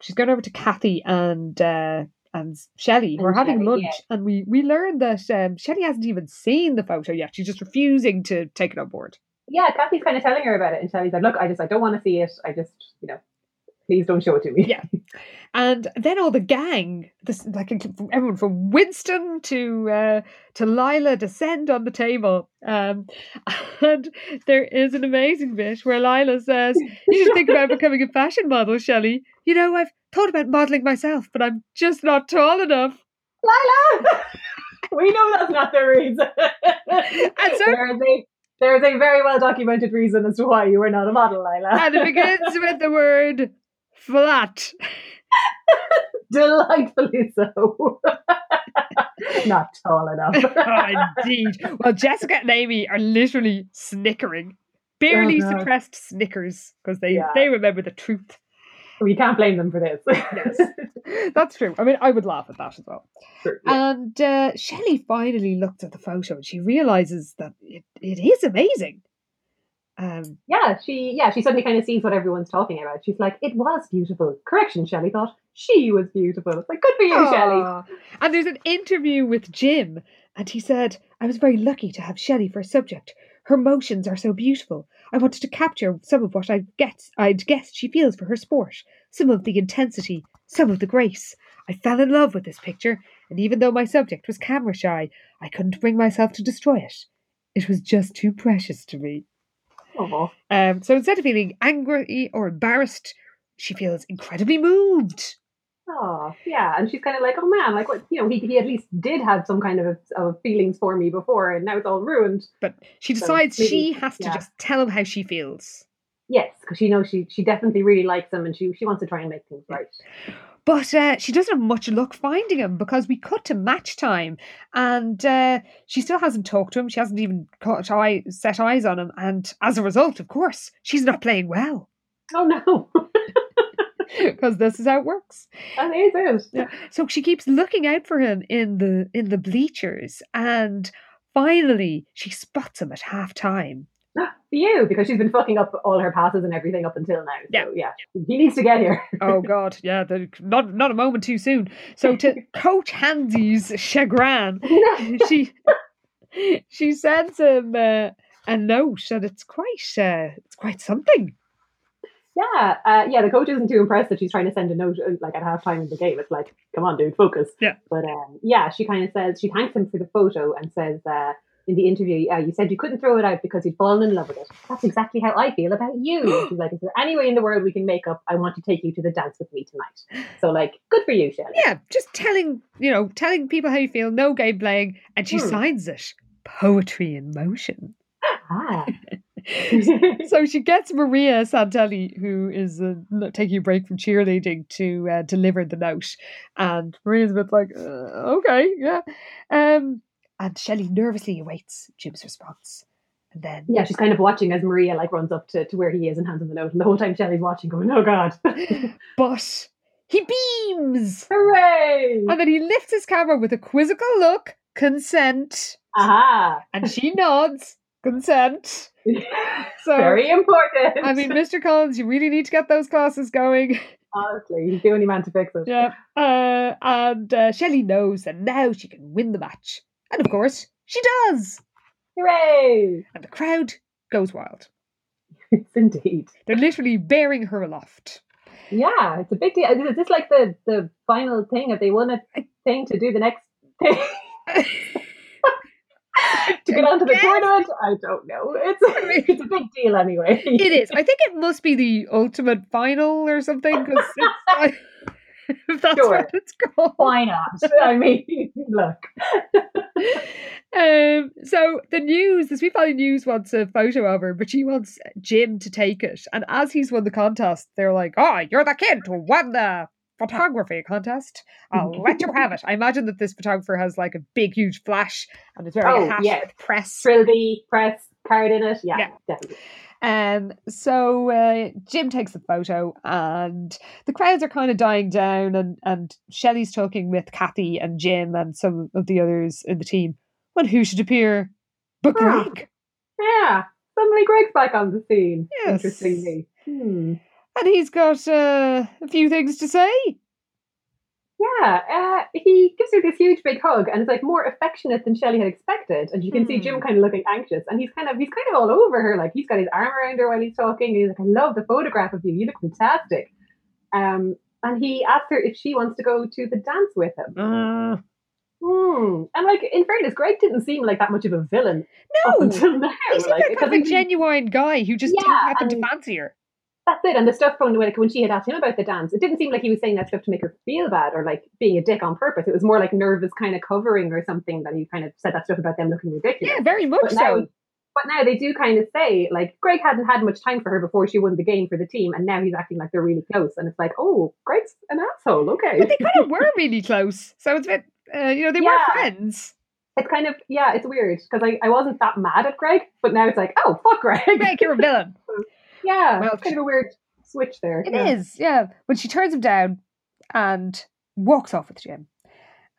she's gone over to Cathy and uh, and Shelley. We're having Shelley, lunch, yeah. and we we learned that um, Shelley hasn't even seen the photo yet. She's just refusing to take it on board. Yeah, Cathy's kind of telling her about it, and Shelley's like, "Look, I just, I don't want to see it. I just, you know, please don't show it to me." Yeah. And then all the gang, this like everyone from Winston to uh, to Lila, descend on the table. Um, and there is an amazing bit where Lila says, "You should think about becoming a fashion model, Shelley. You know, I've thought about modeling myself, but I'm just not tall enough." Lila, we know that's not the reason. And so, there is a there is a very well documented reason as to why you are not a model, Lila. and it begins with the word flat. Delightfully so. not tall enough. oh, indeed. Well, Jessica and Amy are literally snickering, barely Oh, suppressed snickers because they Yeah. they remember the truth. we can't blame them for this. Yes. That's true. I mean, I would laugh at that as well. True, yeah. And uh, Shelley finally looks at the photo and she realizes that it, it is amazing. Um, yeah, she yeah, she suddenly kind of sees what everyone's talking about. She's like, it was beautiful. Correction, Shelley thought. She was beautiful. It's like, good for you, Shelley. And there's an interview with Jim, and he said, I was very lucky to have Shelley for a subject. Her motions are so beautiful. I wanted to capture some of what I'd, guess, I'd guessed she feels for her sport, some of the intensity, some of the grace. I fell in love with this picture, and even though my subject was camera shy, I couldn't bring myself to destroy it. It was just too precious to me. Oh, Um, so instead of feeling angry or embarrassed, she feels incredibly moved. oh, yeah. And she's kind of like, oh man, like what? You know, he, he at least did have some kind of, of feelings for me before, and now it's all ruined. But she So decides maybe- she has to yeah. just tell him how she feels. Yes, because she knows she she definitely really likes him, and she she wants to try and make things right. But uh, she doesn't have much luck finding him because we cut to match time and uh, she still hasn't talked to him. She hasn't even caught eye, set eyes on him. And as a result, of course, she's not playing well Oh no, because this is how it works. is it. Yeah. So she keeps looking out for him in the in the bleachers, and finally she spots him at half time. For you, because she's been fucking up all her passes and everything up until now. So yeah, he needs to get here. Oh God, yeah, the, not not a moment too soon. So to Coach Handy's chagrin, she she sends him uh, a note, and it's quite uh, it's quite something. Yeah, uh, yeah. The coach isn't too impressed that she's trying to send a note uh, like at halftime in the game. It's like, come on, dude, focus. Yeah. But um, yeah, she kind of says she thanks him for the photo and says uh, in the interview, uh, you said you couldn't throw it out because you'd fallen in love with it. That's exactly how I feel about you. She's like, is there any way in the world we can make up? I want to take you to the dance with me tonight. So like, good for you, Shelley. Yeah, just telling you know telling people how you feel, no game playing, and she Hmm. signs it. Poetry in motion. Ah. so she gets Maria Santelli, who is uh, taking a break from cheerleading, to uh, deliver the note. And Maria's a bit like, uh, okay, yeah. Um, and Shelley nervously awaits Jim's response. And then, yeah, she's kind of watching as Maria like runs up to, to where he is and hands him the note, and the whole time Shelley's watching, going, "Oh God, but he beams! hooray!" And then he lifts his camera with a quizzical look, consent. Aha! And she nods, consent. So, Very important. I mean, Mr. Collins, you really need to get those classes going. honestly, he's the only man to fix it. Yeah. Uh, and uh, Shelley knows that now she can win the match. And of course, she does. Hooray! And the crowd goes wild. Yes, indeed. They're literally bearing her aloft. Yeah, it's a big deal. Is this like the the final thing? Have they won a thing to do the next thing? to get onto the Yes. tournament? I don't know. It's it's a big deal anyway. It is. I think it must be the ultimate final or something. Because if that's Sure. what it's called. Why not? I mean, look. Um, so the news, the Sweet Valley News wants a photo of her, but she wants Jim to take it. And as he's won the contest, they're like, "Oh, you're the kid who won the photography contest. I'll let you have it." I imagine that this photographer has like a big, huge flash and it's wearing Oh, a hat yeah. press. Trilby, press, card in it. Yeah, Yeah. definitely. Um, so uh, Jim takes the photo, and the crowds are kind of dying down, and and Shelley's talking with Cathy and Jim and some of the others in the team. When who should appear but Ah. Greg? Yeah. Suddenly Greg's back on the scene. Yes. Interestingly. Hmm. And he's got uh, a few things to say. Yeah, uh, he gives her this huge big hug, and it's like more affectionate than Shelley had expected. And you can see Hmm. Jim kind of looking anxious, and he's kind of he's kind of all over her. Like he's got his arm around her while he's talking. And he's like, "I love the photograph of you. You look fantastic." Um, and he asks her if she wants to go to the dance with him. Uh, Hmm. And like, in fairness, Greg didn't seem like that much of a villain no, until now. he seemed like, like kind of a genuine guy who just didn't Yeah, happen to fancy her. That's it. And the stuff from like when she had asked him about the dance, it didn't seem like he was saying that stuff to make her feel bad or like being a dick on purpose. It was more like nervous kind of covering or something that he kind of said that stuff about them looking ridiculous. Yeah, very much But now, so. but now they do kind of say like Greg hadn't had much time for her before she won the game for the team, and now he's acting like they're really close. And it's like, oh, Greg's an asshole. Okay, But they kind of were really close, so it's a bit, uh, you know, they were friends. it's kind of yeah, it's weird because I, I wasn't that mad at Greg, but now it's like, oh fuck Greg. Greg, you're a villain. yeah, Well, it's kind of a weird switch there. It yeah. is, yeah. But she turns him down and walks off with Jim.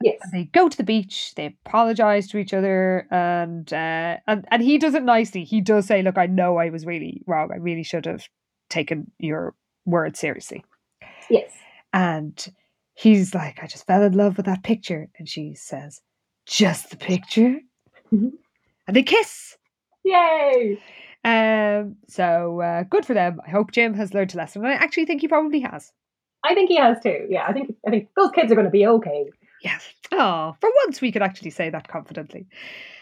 Yes. They go to the beach. They apologize to each other, and uh, and and he does it nicely. He does say, "Look, I know I was really wrong. I really should have taken your words seriously." Yes. And he's like, "I just fell in love with that picture," and she says, "Just the picture," Mhm. and they kiss. Yay. Um, so uh, good for them. I hope Jim has learned a lesson, and I actually think he probably has. I think he has too. Yeah, I think I think those kids are going to be okay. Yes. Oh, for once we could actually say that confidently.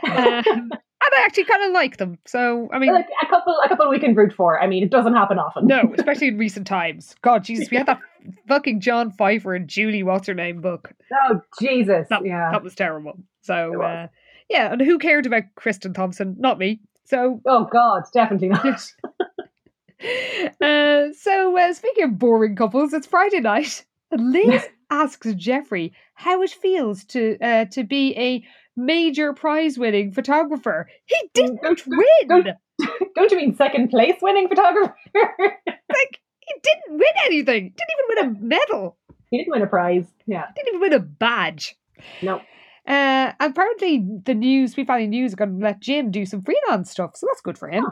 Um, and I actually kind of like them. So, I mean, like a couple, a couple we can root for. I mean, it doesn't happen often. no, especially in recent times. God, Jesus, we had that fucking John Pfeifer and Julie What's Her Name book. Oh Jesus. That, yeah. that was terrible. So, uh, yeah, and who cared about Kristen Thompson? Not me. So, Oh God, definitely not. uh, so uh, speaking of boring couples, it's Friday night, and Liz asks Jeffrey how it feels to uh, to be a major prize-winning photographer. He didn't Don't- win. don't- Don't you mean second place winning photographer? Like he didn't win anything. Didn't even win a medal. he didn't win a prize. Yeah. Didn't even win a badge. No. Uh, apparently, the news, Sweet Valley News, are going to let Jim do some freelance stuff, so that's good for him.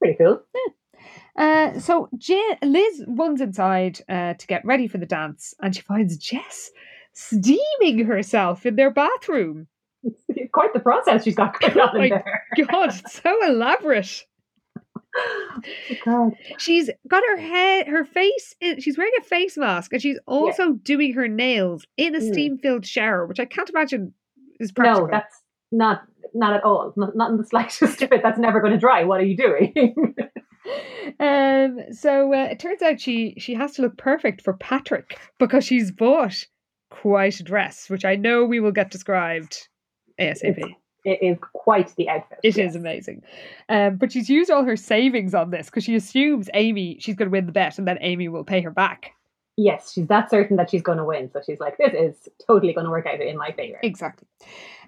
Pretty cool. Uh, so Jim, Liz runs inside uh, to get ready for the dance, and she finds Jess steaming herself in their bathroom. It's quite the process she's got going on my in there. God, it's so elaborate. Oh, God. She's got her head, her face. In, she's wearing a face mask, and she's also doing her nails in a Mm. steam-filled shower, which I can't imagine is No, that's not not at all. Not, not in the slightest bit. That's never going to dry. What are you doing? um. So uh, it turns out she she has to look perfect for Patrick because she's bought quite a dress, which I know we will get described asap. it is quite the outfit. It is yes. amazing. Um, but she's used all her savings on this because she assumes Amy she's going to win the bet and then Amy will pay her back. Yes, she's that certain that she's going to win. So she's like, this is totally going to work out in my favor. Exactly.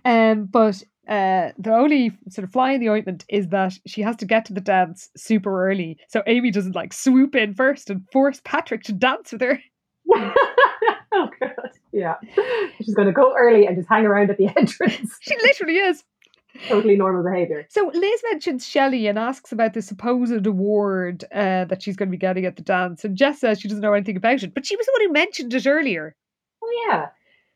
Um, but uh, the only sort of fly in the ointment is that she has to get to the dance super early, so Amy doesn't like swoop in first and force Patrick to dance with her. oh god, yeah. She's going to go early and just hang around at the entrance. She literally is. Totally normal behavior. So Liz mentions Shelley and asks about the supposed award uh, that she's going to be getting at the dance, and Jess says she doesn't know anything about it, but she was the one who mentioned it earlier. Oh yeah,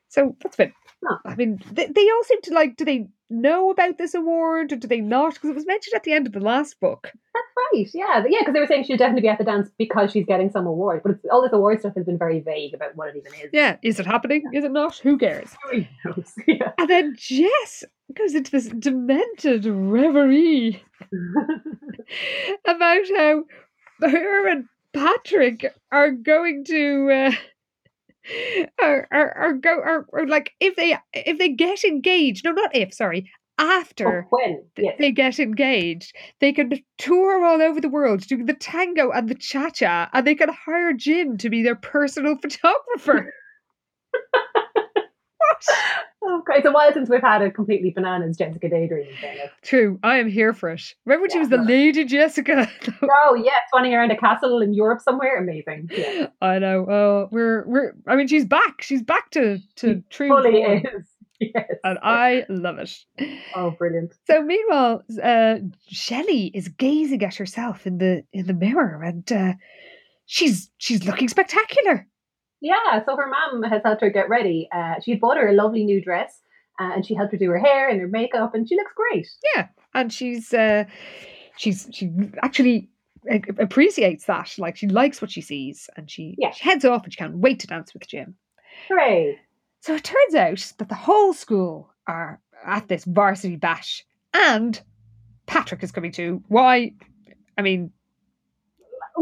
So that's bit. Huh. I mean, they, they all seem to like. Do they know about this award or do they not? Because it was mentioned at the end of the last book. that's right. Yeah, yeah. Because they were saying she'll definitely be at the dance because she's getting some award. But it's, all this award stuff has been very vague about what it even is. Yeah, is it happening? Is it not? Who cares? Who knows? Yeah. And then Jess goes into this demented reverie about how her and Patrick are going to uh, are, are are go are, are like if they if they get engaged. No, not if. Sorry, after Oh, when? Yes. they get engaged, they can tour all over the world doing the tango and the cha cha, and they can hire Jim to be their personal photographer. Oh, okay. It's a while since we've had a completely bananas Jessica Daydream. True, I am here for it. Remember when she was the. Lady Jessica? Oh yes, running around a castle in Europe somewhere. Amazing. Yeah. I know. Oh, we're we're. I mean, she's back. She's back to to She true Fully form, is. Yes. and I love it. Oh, brilliant. So meanwhile, uh, Shelley is gazing at herself in the in the mirror, and uh, she's she's looking spectacular. Yeah, so her mom has helped her get ready. Uh, she had bought her a lovely new dress, uh, and she helped her do her hair and her makeup, and she looks great. Yeah, and she's uh, she's she actually appreciates that. Like she likes what she sees, and she, Yeah. she heads off, and she can't wait to dance with Jim. Hooray! So it turns out that the whole school are at this varsity bash, and Patrick is coming too. Why? I mean,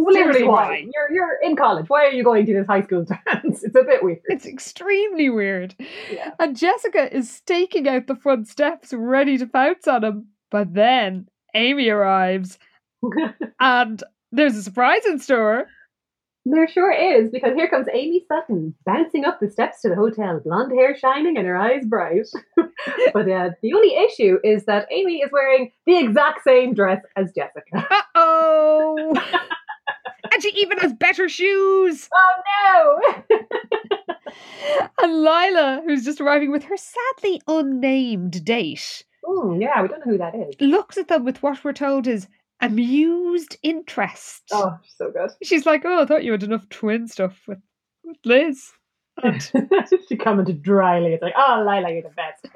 Literally, why? why? You're you're in college. Why are you going to this high school dance? It's a bit weird. it's extremely weird. Yeah. And Jessica is staking out the front steps, ready to pounce on him. But then Amy arrives, and there's a surprise in store. There sure is, because here comes Amy Sutton bouncing up the steps to the hotel, blonde hair shining and her eyes bright. but uh, the only issue is that Amy is wearing the exact same dress as Jessica. Uh oh! She even has better shoes. Oh no! And Lila, who's just arriving with her sadly unnamed date, Hmm, yeah, we don't know who that is. looks at them with what we're told is amused interest. Oh, so good. She's like, "Oh, I thought you had enough twin stuff with, with Liz." And she commented dryly. It's like, oh, Lila, you're the best.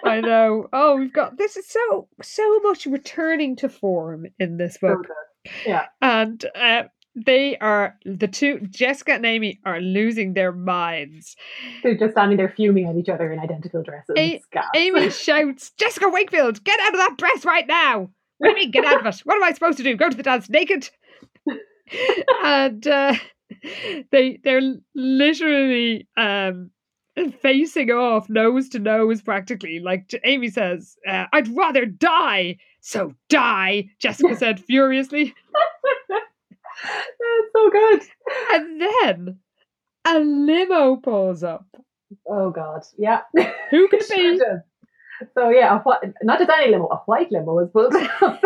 I know. Oh, we've got this is so so much returning to form in this book. Yeah. and uh, they are the two Jessica and Amy are losing their minds. They're just standing there fuming at each other in identical dresses. A- Amy shouts, "Jessica Wakefield, get out of that dress right now!" What do you mean, get out of it? What am I supposed to do? Go to the dance naked? and uh, they they're literally um facing off nose to nose practically like amy says uh, i'd rather die so die jessica said furiously That's so good. and then a limo pulls up Oh God, yeah. who could it Sure be does. So yeah, a not just any limo, a white limo was pulled up.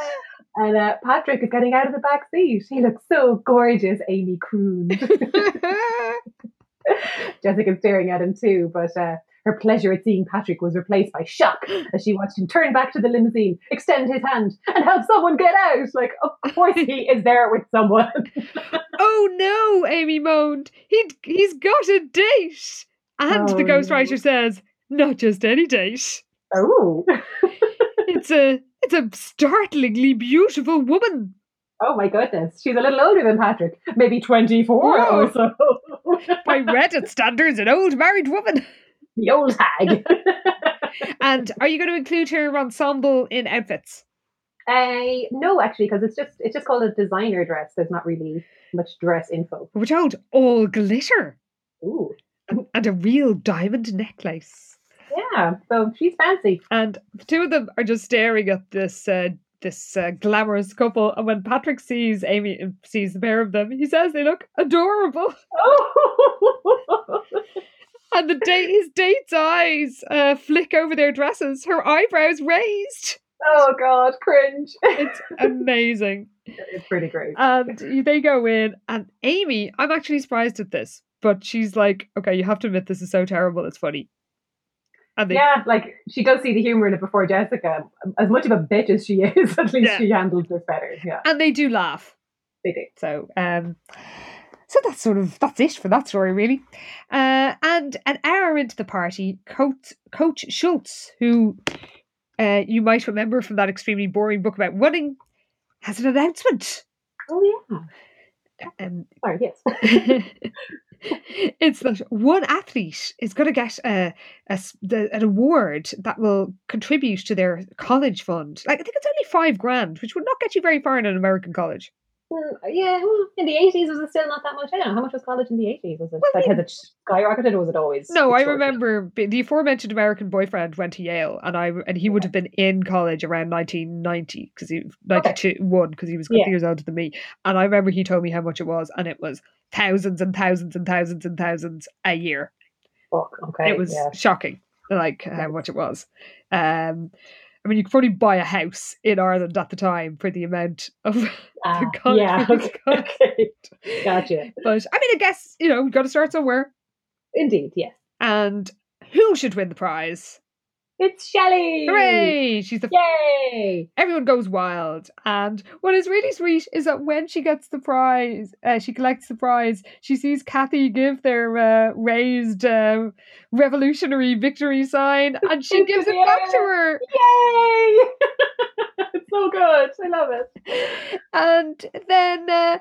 and uh, Patrick is getting out of the back seat. He looks so gorgeous, Amy crooned. Jessica's staring at him too, but uh, her pleasure at seeing Patrick was replaced by shock as she watched him turn back to the limousine, extend his hand, and help someone get out. Like, of course he is there with someone. oh no amy moaned. He he's got a date. And Oh, the ghostwriter no. says not just any date. Oh, it's a it's a startlingly beautiful woman. Oh my goodness, she's a little older than Patrick, maybe twenty-four or oh. so. by reddit standards an old married woman the old hag. and are you going to include her ensemble in outfits Uh, no, actually, because it's just it's just called a designer dress. There's not really much dress info. we're told all glitter Ooh, and, and a real diamond necklace yeah. So she's fancy. and the two of them are just staring at this uh, this uh, glamorous couple and when patrick sees amy and sees the pair of them he says they look adorable Oh, and the date his date's eyes uh, flick over their dresses her eyebrows raised oh God, cringe. it's amazing it's pretty great. and they go in and amy i'm actually surprised at this but she's like okay you have to admit this is so terrible it's funny and they yeah, like she does see the humor in it before Jessica. As much of a bitch as she is, at least Yeah. she handles this better. Yeah, and they do laugh they do. so um so that's sort of that's it for that story really uh and an hour into the party coach coach schultz who uh you might remember from that extremely boring book about running has an announcement Oh yeah. um Sorry. Yes. it's that one athlete is going to get a, a an award that will contribute to their college fund. Like I think it's only five grand, which would not get you very far in an American college. Mm, yeah, well, in the eighties was it still not that much? I don't know how much was college in the eighties. Was it Well, like yeah. has it skyrocketed or was it always? No, I remember the aforementioned American boyfriend went to Yale, and I and he would have been in college around 1990 because he 92 one because he was a couple Yeah. years older than me, and I remember he told me how much it was, and it was thousands and thousands and thousands and thousands a year. Fuck, okay, it was yeah. shocking, like how much it was. Um, I mean, you could probably buy a house in Ireland at the time for the amount of Ah, college yeah, fees okay, okay. Gotcha. But I mean, I guess you know we've got to start somewhere, Indeed, yes. and who should win the prize? It's Shelley. Hooray! She's the Yay! everyone goes wild. And what is really sweet is that when she gets the prize, uh, she collects the prize, she sees Cathy give their uh, raised uh, revolutionary victory sign and she gives it back to her. Yay! it's so good. I love it. And then. Uh,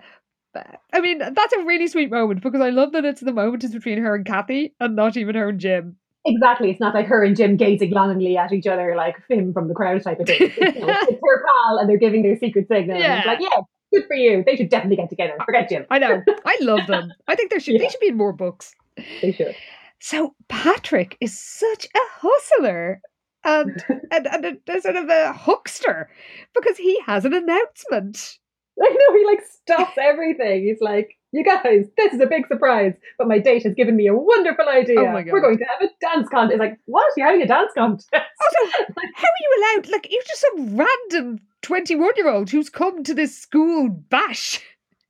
I mean, that's a really sweet moment because I love that it's the moment is between her and Cathy and not even her and Jim. Exactly. It's not like her and Jim gazing longingly at each other like him from the crowd type of thing. It's, you know, it's her pal and they're giving their secret signal. And it's like, yeah, good for you. They should definitely get together. Forget Jim. I know. I love them. I think there should they should be in more books. They should. So Patrick is such a hustler and and, and a, a sort of a huckster because he has an announcement. I know he like stops everything. He's like, "You guys, this is a big surprise, but my date has given me a wonderful idea. Oh. We're going to have a dance contest." It's like, "What? You're having a dance contest?" Also, how are you allowed? Like you're just some random twenty-one-year-old who's come to this school bash.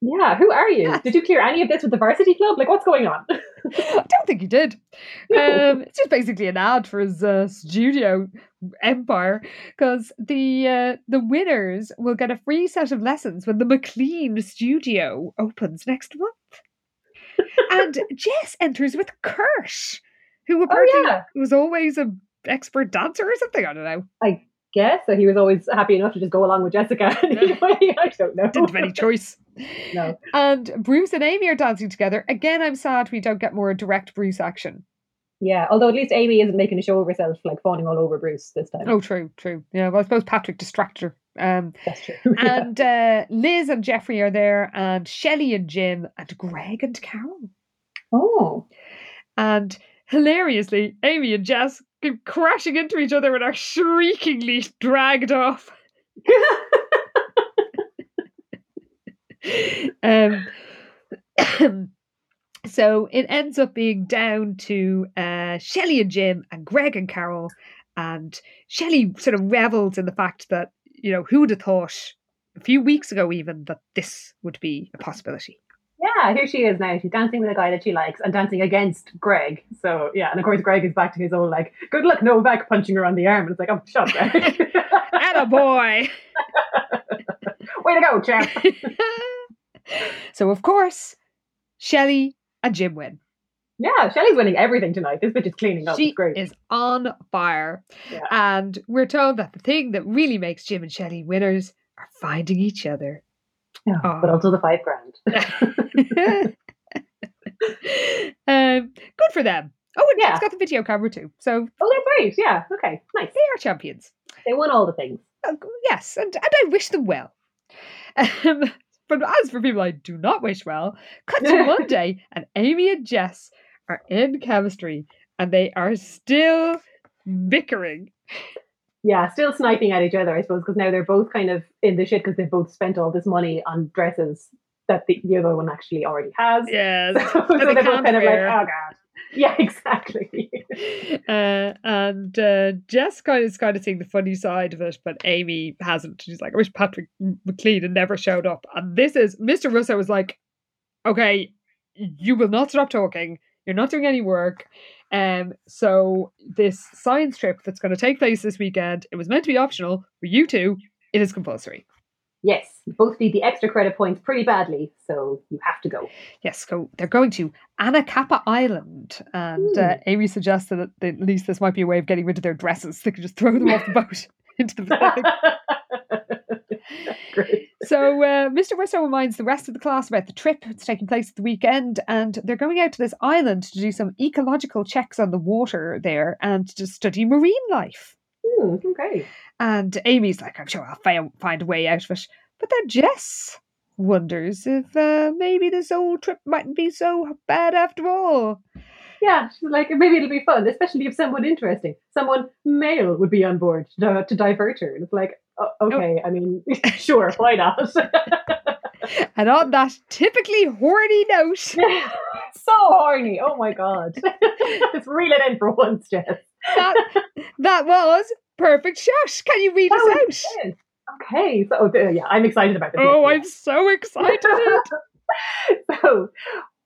Yeah, who are you? Did you clear any of this with the varsity club? Like, what's going on? I don't think he did. Um, it's just basically an ad for his uh, studio empire because the uh, the winners will get a free set of lessons when the McLean studio opens next month. and Jess enters with Kirsch, who apparently Oh, yeah. was always a expert dancer or something. I don't know. Guess so. He was always happy enough to just go along with Jessica. anyway, I don't know. Didn't have any choice. No. And Bruce and Amy are dancing together. Again, I'm sad we don't get more direct Bruce action. Yeah, although at least Amy isn't making a show of herself, like fawning all over Bruce this time. Oh, true, true. Yeah, well, I suppose Patrick distracted her. Um, That's true. Yeah. and uh, Liz and Jeffrey are there, and Shelley and Jim, and Greg and Carol. oh, And hilariously, Amy and Jess crashing into each other and are shriekingly dragged off. um, so it ends up being down to uh, Shelley and Jim and Greg and Carol. And Shelley sort of revels in the fact that, you know, who would have thought a few weeks ago even that this would be a possibility? Yeah, here she is now. She's dancing with a guy that she likes and dancing against Greg. So yeah, and of course Greg is back to his old like, good luck Novak punching her on the arm. And it's like, oh, shut up, Greg. And boy! Way to go, champ. so, of course, Shelley and Jim win. Yeah, Shelley's winning everything tonight. This bitch is cleaning up. She it's great. is on fire. Yeah. And we're told that the thing that really makes Jim and Shelley winners are finding each other. Yeah, Aw. But also the five grand. um, good for them. Oh, and Yeah. Jim's got the video camera too. So oh, that's right. Yeah. Okay. Nice. they are champions. They won all the things. Uh, yes, and, and I wish them well. Um, but as for people I do not wish well, cut to Monday, and Amy and Jess are in chemistry, and they are still bickering. Yeah, still sniping at each other, I suppose, because now they're both kind of in the shit because they've both spent all this money on dresses that the, the other one actually already has. Yes. so they they're both kind of like, oh god. Yeah, exactly. uh, and uh, Jess kind of is kind of seeing the funny side of it, but Amy hasn't. She's like, I wish Patrick McLean had never showed up. And this is Mr. Russo was like, okay, you will not stop talking. You're not doing any work. Um, so this science trip that's going to take place this weekend, it was meant to be optional for you two. It is compulsory. yes, both need the extra credit points pretty badly, so you have to go. Yes, go. they're going to Anacapa Island, and uh, Amy suggested that at least this might be a way of getting rid of their dresses. They could just throw them off the boat into the. so uh, Mr. Russo reminds the rest of the class about the trip. It's taking place at the weekend, and they're going out to this island to do some ecological checks on the water there and to study marine life. Hmm, okay. And Amy's like, I'm sure I'll fi- find a way out of it. But then Jess wonders if uh, maybe this old trip mightn't be so bad after all. Yeah, she's like, maybe it'll be fun, especially if someone interesting, someone male would be on board to, to divert her. And it's like, okay, I mean, sure, why not? And on that typically horny note, so horny. Oh my god. Let's reel it in for once, Jess. that, that was perfect shot. Can you read That us out? it. Okay, so uh, yeah, I'm excited about this. Oh, I'm so excited. so,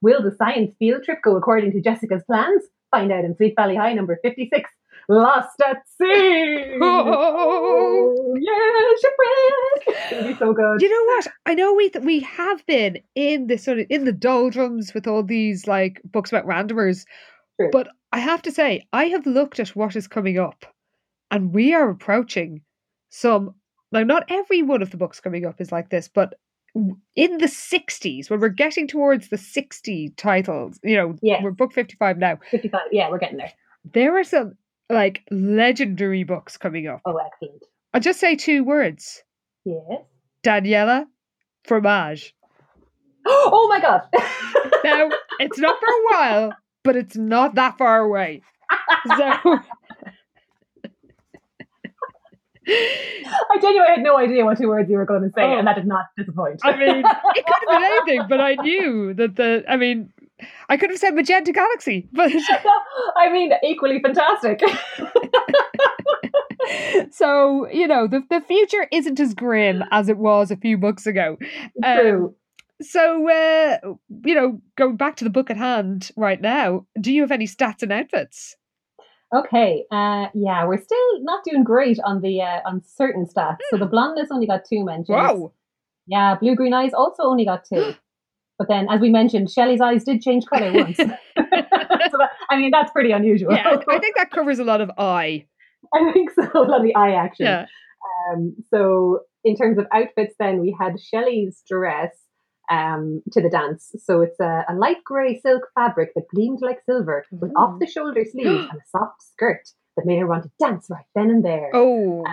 will the science field trip go according to Jessica's plans? Find out in Sweet Valley High number 56. Lost at sea. Oh. Yeah, shipwreck. It's gonna be so good. you know what? I know we we have been in the sort of in the doldrums with all these like books about randomers, True. but I have to say I have looked at what is coming up, and we are approaching some. Now, not every one of the books coming up is like this, but in the 60s, when we're getting towards the 60 titles, you know, Yes. we're book 55 now, 55. Yeah, we're getting there. there are some like legendary books coming up. Oh, excellent. I'll just say two words Yes. Daniela Fromage. Oh my god. Now, it's not for a while, but it's not that far away. So. I genuinely had no idea what two words you were going to say, Oh. and that did not disappoint. I mean, it could have been anything, but I knew that the. I mean, I could have said Magenta Galaxy, but I mean, equally fantastic. so you know, the the future isn't as grim as it was a few books ago. Um, True. So, uh, you know, going back to the book at hand right now, do you have any stats and outfits? Okay. Uh, yeah, we're still not doing great on the uh, on certain stats. So the blondness only got two mentions. Wow. Yeah, blue green eyes also only got two. But then, as we mentioned, Shelley's eyes did change color once. so that, I mean, that's pretty unusual. Yeah, I, think that covers a lot of eye. I think so. A lot of the eye action. Yeah. Um, so in terms of outfits, then we had Shelley's dress um, to the dance. So it's a, a light grey silk fabric that gleamed like silver, with off the shoulder sleeves and a soft skirt that made her want to dance right then and there. Oh,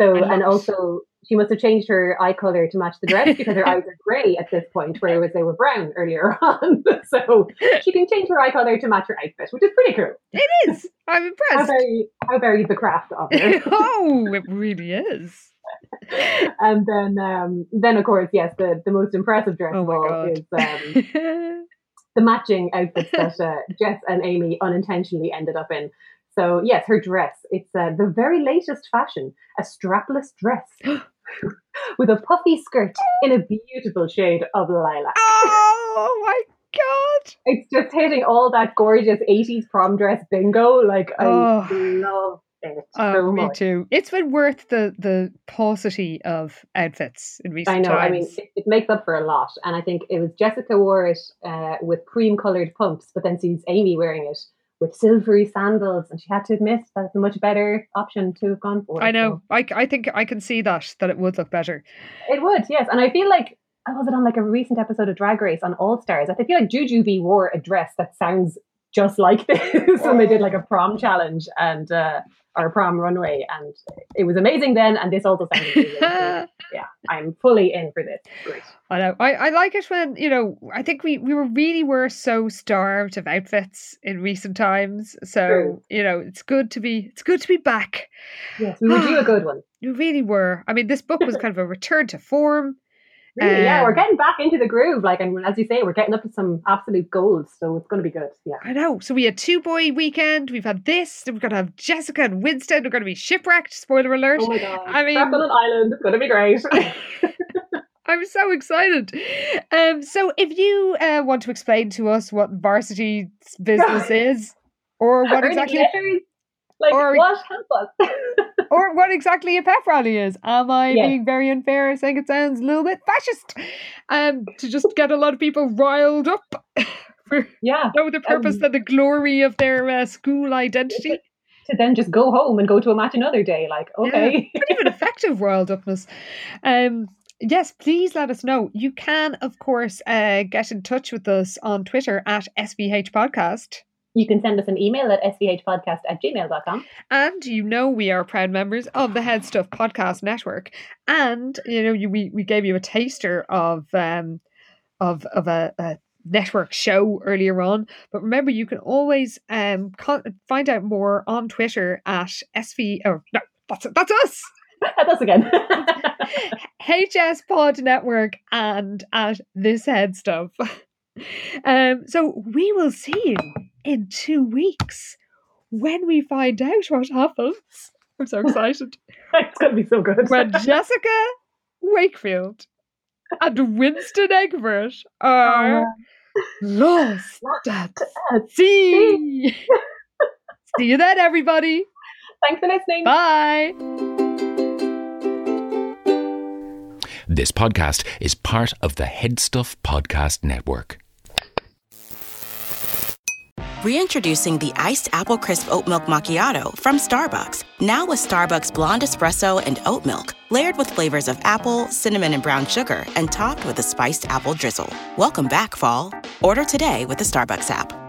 so and also she must have changed her eye color to match the dress because her eyes are grey at this point, whereas they were brown earlier on. so she can change her eye color to match her outfit, which is pretty cool. it is. I'm impressed. How very how very the craft of her. oh, it really is. and then um, then of course yes the, the most impressive dress Oh of all is um, the matching outfits that uh, Jess and Amy unintentionally ended up in. So yes, her dress it's uh, the very latest fashion, a strapless dress with a puffy skirt in a beautiful shade of lilac. oh my god. It's just hitting all that gorgeous 80s prom dress bingo. Like I Oh. love it Oh, so me much. too. It's been worth the the paucity of outfits in recent I know. times. I mean, it, it makes up for a lot, and I think it was Jessica wore it uh, with cream-colored pumps, but then sees Amy wearing it with silvery sandals, and she had to admit that it's a much better option to have gone for. I know. I, I think I can see that that it would look better. it would, yes, and I feel like I was it on like a recent episode of Drag Race on All Stars. I feel like Jujubee wore a dress that sounds just like this when they did like a prom challenge and uh, a prom runway, and it was amazing then. And this also sounds amazing. So, yeah, I'm fully in for this. Great. know. I, I like it when, you know, I think we, we were really were so starved of outfits in recent times. So, True. you know, it's good to be it's good to be back. Yes, we would do a ah, good one. you really were. I mean, this book was kind of a return to form. Really, yeah, we're Um, getting back into the groove. Like, and as you say, we're getting up to some absolute goals, so it's going to be good. Yeah. I know. So we had two boy weekend. We've had this. We're gonna have Jessica and Winston. We're gonna be shipwrecked. Spoiler alert. Oh my god! I mean- Trapped on an island. It's going to be great. I'm so excited. Um, so if you uh, want to explain to us what varsity business is, or what exactly? Like or- what? Help us. or what exactly a pep rally is, am I Yes. being very unfair, saying it sounds a little bit fascist, um, to just get a lot of people riled up for yeah. no other purpose Um, than the glory of their uh, school identity? To then just go home and go to a match another day. Like, okay. Not even effective riled upness. Um, yes, please let us know. You can, of course, uh, get in touch with us on Twitter at SVH Podcast. You can send us an email at svhpodcast at gmail.com. And you know we are proud members of the Headstuff Podcast Network. And you know you, we we gave you a taster of um of of a, a network show earlier on. But remember, you can always um con- find out more on Twitter at sv. Oh no, that's that's us. That's us again. HS Pod Network and at this Headstuff. Um, so we will see you in two weeks when we find out what happens. I'm so excited. it's going to be so good. when Jessica Wakefield and Winston Egbert are lost at sea. See you then, everybody. Thanks for listening. Bye. This podcast is part of the Headstuff Podcast Network. Reintroducing the iced apple crisp oat milk macchiato from Starbucks. Now with Starbucks blonde espresso and oat milk, layered with flavors of apple, cinnamon, and brown sugar, and topped with a spiced apple drizzle. Welcome back, fall. Order today with the Starbucks app.